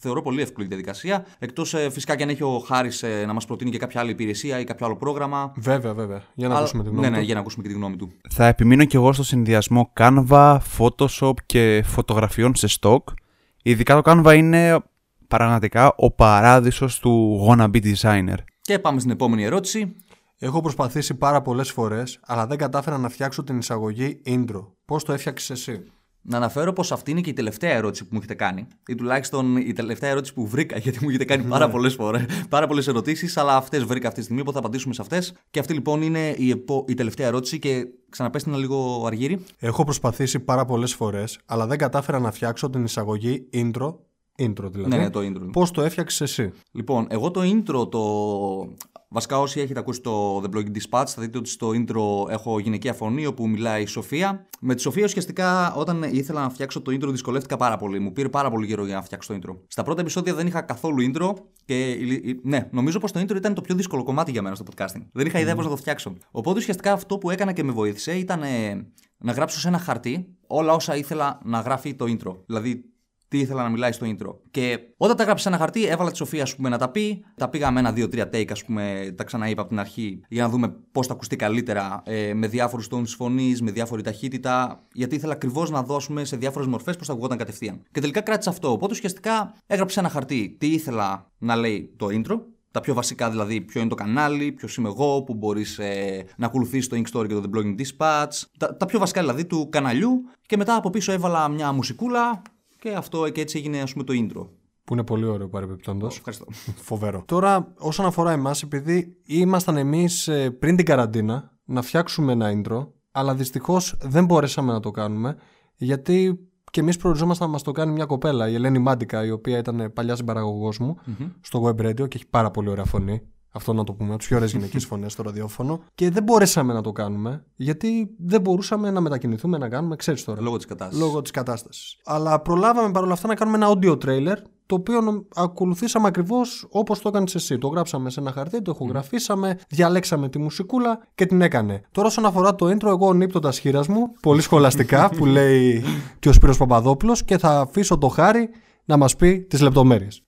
Speaker 1: Θεωρώ πολύ εύκολη η διαδικασία. Εκτός φυσικά και αν έχει ο Χάρης να μας προτείνει και κάποια άλλη υπηρεσία ή κάποιο άλλο πρόγραμμα.
Speaker 2: Βέβαια, βέβαια. Για να
Speaker 1: Αλλά-
Speaker 2: ακούσουμε τη γνώμη
Speaker 1: ναι, ναι,
Speaker 2: του.
Speaker 1: για να ακούσουμε και τη γνώμη του.
Speaker 4: Θα επιμείνω κι εγώ στο συνδυασμό Canva, Photoshop και φωτογραφιών σε stock. Ειδικά το Canva είναι πραγματικά ο παράδεισος του wanna be designer.
Speaker 1: Και πάμε στην επόμενη ερώτηση.
Speaker 2: Έχω προσπαθήσει πάρα πολλές φορές, αλλά δεν κατάφερα να φτιάξω την εισαγωγή intro. Πώς το έφτιαξες εσύ;
Speaker 1: Να αναφέρω πως αυτή είναι και η τελευταία ερώτηση που μου έχετε κάνει. Ή τουλάχιστον η τελευταία ερώτηση που βρήκα, γιατί μου έχετε κάνει πάρα πολλές φορές. Πάρα πολλές ερωτήσεις, αλλά αυτές βρήκα αυτή τη στιγμή, οπότε θα απαντήσουμε σε αυτές. Και αυτή λοιπόν είναι η, επο... η τελευταία ερώτηση και ξαναπέστε ένα λίγο αργύρι.
Speaker 2: Έχω προσπαθήσει πάρα πολλές φορές, αλλά δεν κατάφερα να φτιάξω την εισαγωγή intro. Intro δηλαδή.
Speaker 1: Ναι, ναι, το intro.
Speaker 2: Πώς το έφτιαξες εσύ;
Speaker 1: Λοιπόν, εγώ το intro το. Βασικά, όσοι έχετε ακούσει το The Blogging Dispatch, θα δείτε ότι στο intro έχω γυναικεία φωνή όπου μιλάει η Σοφία. Με τη Σοφία, ουσιαστικά, όταν ήθελα να φτιάξω το intro, δυσκολεύτηκα πάρα πολύ. Μου πήρε πάρα πολύ καιρό για να φτιάξω το intro. Στα πρώτα επεισόδια δεν είχα καθόλου intro και. Ναι, νομίζω πως το intro ήταν το πιο δύσκολο κομμάτι για μένα στο podcasting. Δεν είχα ιδέα πώς να το φτιάξω. Οπότε ουσιαστικά αυτό που έκανα και με βοήθησε ήταν ε, να γράψω σε ένα χαρτί όλα όσα ήθελα να γράφει το intro. Δηλαδή, τι ήθελα να μιλάει στο intro. Και όταν τα γράψα σε ένα χαρτί, έβαλα τη Σοφία ας πούμε, να τα πει. Τα πήγαμε ένα, δύο, τρία take, ας πούμε, τα ξαναείπα από την αρχή για να δούμε πώς θα ακουστεί καλύτερα ε, με διάφορους τόνου φωνής, με διάφορη ταχύτητα. Γιατί ήθελα ακριβώς να δώσουμε σε διάφορες μορφές πώς θα ακουγόταν κατευθείαν. Και τελικά κράτησα αυτό. Οπότε ουσιαστικά έγραψα ένα χαρτί τι ήθελα να λέει το intro. Τα πιο βασικά δηλαδή, ποιο είναι το κανάλι, ποιος είμαι εγώ, που μπορείς ε, να ακολουθήσει το Ink Story και το The Blogging Dispatch. Τα, τα πιο βασικά δηλαδή του καναλιού. Και μετά από πίσω έβαλα μια μουσικούλα και αυτό και έτσι έγινε ας πούμε το intro.
Speaker 2: Που είναι πολύ ωραίο παρεμπιπτόντως.
Speaker 1: Ευχαριστώ.
Speaker 2: Φοβερό. Τώρα, όσον αφορά εμάς, επειδή ήμασταν εμείς πριν την καραντίνα να φτιάξουμε ένα intro, αλλά δυστυχώς δεν μπορέσαμε να το κάνουμε, γιατί και εμείς προοριζόμασταν να μας το κάνει μια κοπέλα, η Ελένη Μάντικα, η οποία ήταν παλιά συμπαραγωγός μου στο web radio και έχει πάρα πολύ ωραία φωνή. Αυτό να το πούμε, από τι πιο ωραίες γυναικείε φωνές στο ραδιόφωνο. Και δεν μπορέσαμε να το κάνουμε, γιατί δεν μπορούσαμε να μετακινηθούμε, να κάνουμε, ξέρεις τώρα.
Speaker 1: Λόγω της κατάστασης.
Speaker 2: Λόγω της κατάστασης. Αλλά προλάβαμε παρόλα αυτά να κάνουμε ένα audio trailer, το οποίο νομ- ακολουθήσαμε ακριβώς όπως το έκανες εσύ. Το γράψαμε σε ένα χαρτί, το ηχογραφήσαμε, διαλέξαμε τη μουσικούλα και την έκανε. Τώρα, όσον αφορά το intro, εγώ νύπτοντα χείρας μου, πολύ σχολαστικά, που λέει και ο Σπύρος Παπαδόπουλος και θα αφήσω το χάρι να μας πει τις λεπτομέρειες.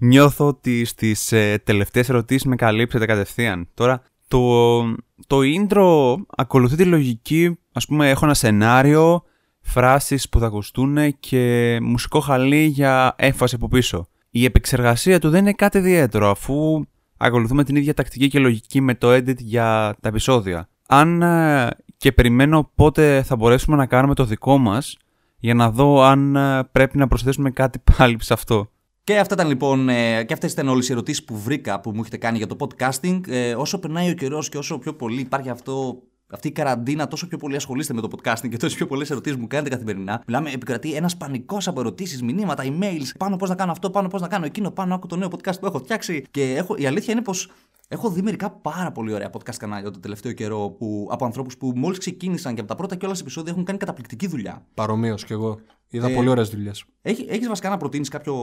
Speaker 4: Νιώθω ότι στις ε, τελευταίες ερωτήσεις με καλύψετε κατευθείαν. Τώρα, το, το intro ακολουθεί τη λογική, ας πούμε, έχω ένα σενάριο, φράσεις που θα ακουστούν και μουσικό χαλί για έμφαση από πίσω. Η επεξεργασία του δεν είναι κάτι ιδιαίτερο, αφού ακολουθούμε την ίδια τακτική και λογική με το edit για τα επεισόδια. Αν ε, και περιμένω πότε θα μπορέσουμε να κάνουμε το δικό μας, για να δω αν ε, πρέπει να προσθέσουμε κάτι πάλι σε αυτό.
Speaker 1: Και αυτά ήταν λοιπόν, ε, και αυτές ήταν όλες οι ερωτήσεις που βρήκα που μου έχετε κάνει για το podcasting. Ε, όσο περνάει ο καιρός και όσο πιο πολύ υπάρχει αυτό. Αυτή η καραντίνα, τόσο πιο πολύ ασχολείστε με το podcasting και τόσο πιο πολλές ερωτήσεις μου κάνετε καθημερινά. Μιλάμε, επικρατεί ένας πανικός από ερωτήσεις, μηνύματα, emails. Πάνω πώς να κάνω αυτό, πάνω πώς να κάνω εκείνο, πάνω άκου το νέο podcast που έχω φτιάξει. Και έχω, η αλήθεια είναι πως έχω δει μερικά πάρα πολύ ωραία podcast κανάλια το τελευταίο καιρό που, από ανθρώπους που μόλις ξεκίνησαν και από τα πρώτα κιόλας επεισόδια έχουν κάνει καταπληκτική δουλειά.
Speaker 2: Παρομοίως κι εγώ. Είδα
Speaker 1: Ε,
Speaker 2: πολύ ωραίες δουλειές.
Speaker 1: Έχει έχεις βασικά να προτείνεις κάποιο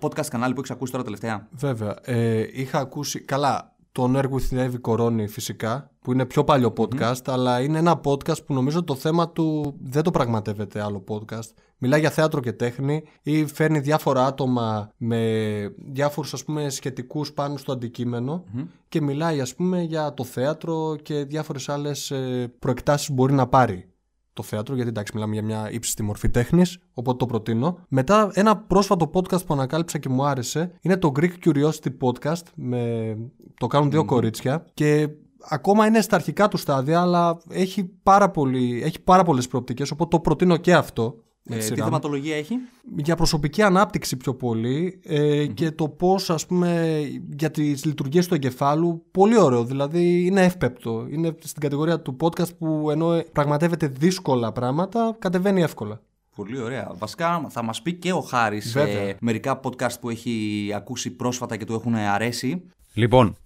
Speaker 1: podcast κανάλι που έχεις ακούσει τώρα τελευταία;
Speaker 2: Βέβαια. Ε, είχα ακούσει. Καλά, τον Air with David Κορώνη φυσικά, που είναι πιο παλιό podcast, αλλά είναι ένα podcast που νομίζω το θέμα του δεν το πραγματεύεται άλλο podcast. Μιλάει για θέατρο και τέχνη ή φέρνει διάφορα άτομα με διάφορους ας πούμε σχετικούς πάνω στο αντικειμενο και μιλάει ας πούμε για το θέατρο και διάφορες άλλες ε, προεκτάσεις που μπορεί να πάρει το θέατρο, γιατί εντάξει, μιλάμε για μια ύψιστη μορφή τέχνης, οπότε το προτείνω. Μετά, ένα πρόσφατο podcast που ανακάλυψα και μου άρεσε είναι το Greek Curiosity Podcast. Με... Το κάνουν δύο κορίτσια και ακόμα είναι στα αρχικά του στάδια, αλλά έχει πάρα, πολύ... έχει πάρα πολλές προοπτικές, οπότε το προτείνω και αυτό. Με
Speaker 1: Ε,
Speaker 2: τη
Speaker 1: τι
Speaker 2: σειρά μου.
Speaker 1: θεματολογία έχει;
Speaker 2: Για προσωπική ανάπτυξη πιο πολύ ε, και το πώς ας πούμε για τις λειτουργίες του εγκεφάλου πολύ ωραίο, δηλαδή είναι εύπεπτο είναι στην κατηγορία του podcast που ενώ πραγματεύεται δύσκολα πράγματα κατεβαίνει εύκολα
Speaker 1: Πολύ ωραία. Βασικά θα μας πει και ο Χάρης
Speaker 2: Βέβαια.
Speaker 1: ε, μερικά podcast που έχει ακούσει πρόσφατα και του έχουν αρέσει.
Speaker 4: Λοιπόν,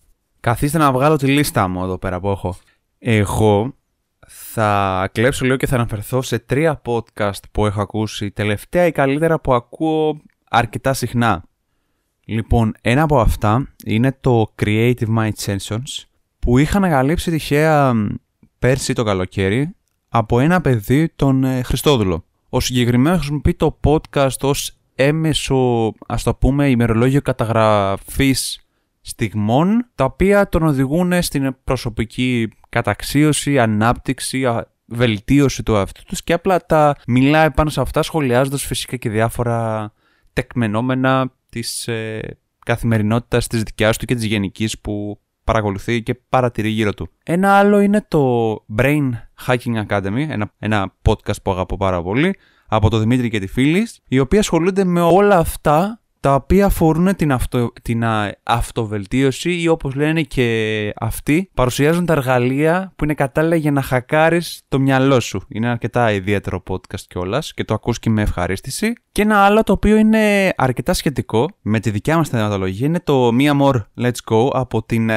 Speaker 4: καθίστε να βγάλω τη λίστα μου εδώ πέρα που έχω. Εγώ θα κλέψω λίγο και θα αναφερθώ σε τρία podcast που έχω ακούσει τελευταία ή καλύτερα που ακούω αρκετά συχνά. Λοιπόν, ένα από αυτά είναι το Creative Mind Sessions που είχα ανακαλύψει τυχαία πέρσι το καλοκαίρι από ένα παιδί, τον ε, Χριστόδουλο. Ο συγκεκριμένος χρησιμοποιεί το podcast ως έμεσο, ας το πούμε, ημερολόγιο καταγραφής στιγμών, τα οποία τον οδηγούν στην προσωπική καταξίωση, ανάπτυξη, βελτίωση του εαυτού τους και απλά τα μιλάει πάνω σε αυτά σχολιάζοντας φυσικά και διάφορα τεκμενόμενα της ε, καθημερινότητας της δικιάς του και της γενικής που παρακολουθεί και παρατηρεί γύρω του. Ένα άλλο είναι το Brain Hacking Academy, ένα, ένα podcast που αγαπώ πάρα πολύ, από τον Δημήτρη και τη φίλη, οι οποίοι ασχολούνται με όλα αυτά τα οποία αφορούν την, αυτο, την αυτοβελτίωση ή όπως λένε και αυτοί παρουσιάζουν τα εργαλεία που είναι κατάλληλα για να χακάρεις το μυαλό σου. Είναι αρκετά ιδιαίτερο podcast κιόλας και το ακούς και με ευχαρίστηση. Και ένα άλλο το οποίο είναι αρκετά σχετικό με τη δικιά μας θεματολογία είναι το Mia More Let's Go από την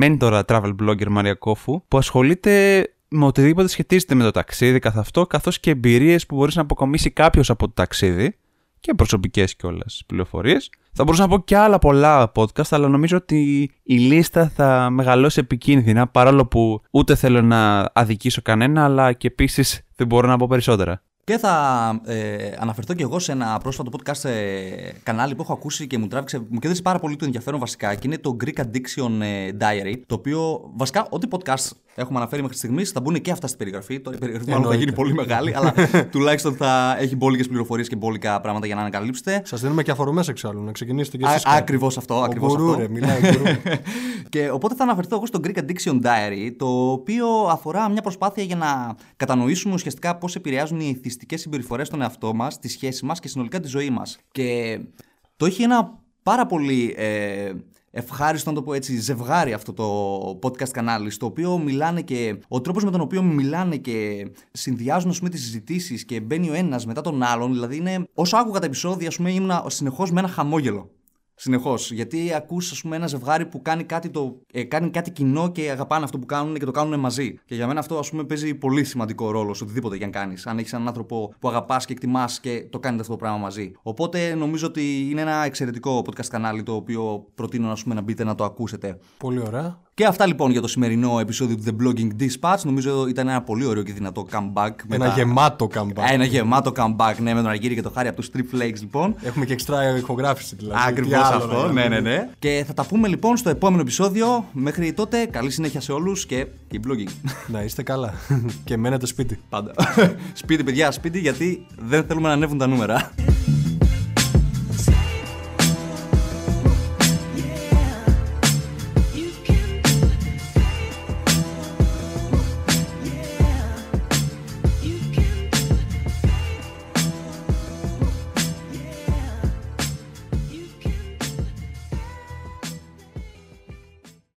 Speaker 4: mentor travel blogger Μαρία Κόφου που ασχολείται με οτιδήποτε σχετίζεται με το ταξίδι καθ' αυτό, καθώς και εμπειρίες που μπορείς να αποκομίσει κάποιος από το ταξίδι και προσωπικές κιόλας πληροφορίες. Θα μπορούσα να πω και άλλα πολλά podcast, αλλά νομίζω ότι η λίστα θα μεγαλώσει επικίνδυνα παρόλο που ούτε θέλω να αδικήσω κανένα, αλλά και επίσης δεν μπορώ να πω περισσότερα.
Speaker 1: Και θα ε, αναφερθώ και εγώ σε ένα πρόσφατο podcast ε, κανάλι που έχω ακούσει και μου τράβηξε, μου κέρδισε πάρα πολύ το ενδιαφέρον βασικά και είναι το Greek Addiction ε, Diary. Το οποίο βασικά ό,τι podcast έχουμε αναφέρει μέχρι στιγμής θα μπουν και αυτά στην περιγραφή. Τώρα η περιγραφή μάλλον θα γίνει πολύ μεγάλη, αλλά τουλάχιστον θα έχει μπόλικες πληροφορίες και μπόλικα πράγματα για να ανακαλύψετε.
Speaker 2: Σας δίνουμε και αφορμέ εξάλλου, να ξεκινήσετε και εσείς.
Speaker 1: Ακριβώς αυτό. Ακριβώς
Speaker 2: γκουρού,
Speaker 1: αυτό.
Speaker 2: Ρε, μιλάει
Speaker 1: και οπότε θα αναφερθώ εγώ στο Greek Addiction Diary, το οποίο αφορά μια προσπάθεια για να κατανοήσουμε ουσιαστικά πώς επηρεάζουν οι εθιστικέ συμπεριφορές στον εαυτό μας, τη σχέση μας και συνολικά τη ζωή μας. Και το έχει ένα πάρα πολύ ε, ευχάριστο, να το πω έτσι, ζευγάρι αυτό το podcast κανάλι, στο οποίο μιλάνε και. Ο τρόπος με τον οποίο μιλάνε και συνδυάζουν ας πούμε, τις συζητήσεις και μπαίνει ο ένας μετά τον άλλον. Δηλαδή, είναι, όσο άκουγα τα επεισόδια, ας πούμε, ήμουν συνεχώς με ένα χαμόγελο. Συνεχώς. Γιατί ακούς, ας πούμε, ένα ζευγάρι που κάνει κάτι, το, ε, κάνει κάτι κοινό και αγαπάνε αυτό που κάνουν και το κάνουν μαζί. Και για μένα αυτό, ας πούμε, παίζει πολύ σημαντικό ρόλο σε οτιδήποτε για να κάνεις. Αν έχεις έναν άνθρωπο που αγαπάς και εκτιμάς και το κάνετε αυτό το πράγμα μαζί. Οπότε νομίζω ότι είναι ένα εξαιρετικό podcast κανάλι το οποίο προτείνω ας πούμε, να μπείτε να το ακούσετε.
Speaker 2: Πολύ ωραία.
Speaker 1: Και αυτά λοιπόν για το σημερινό επεισόδιο του The Blogging Dispatch. Νομίζω ήταν ένα πολύ ωραίο και δυνατό comeback.
Speaker 2: Ένα τα... γεμάτο comeback.
Speaker 1: Ένα γεμάτο comeback, ναι, με τον Αργύρι και το Χάρη από τους Strip Flakes λοιπόν.
Speaker 2: Έχουμε και εξτρά ηχογράφηση δηλαδή.
Speaker 1: Ακριβώς αυτό, ναι, ναι, ναι. Και θα τα πούμε λοιπόν στο επόμενο επεισόδιο. Μέχρι τότε, καλή συνέχεια σε όλους και keep blogging.
Speaker 2: Να είστε καλά. και μένετε σπίτι.
Speaker 1: Πάντα. σπίτι, παιδιά, σπίτι, γιατί δεν θέλουμε να ανέβουν τα νούμερα.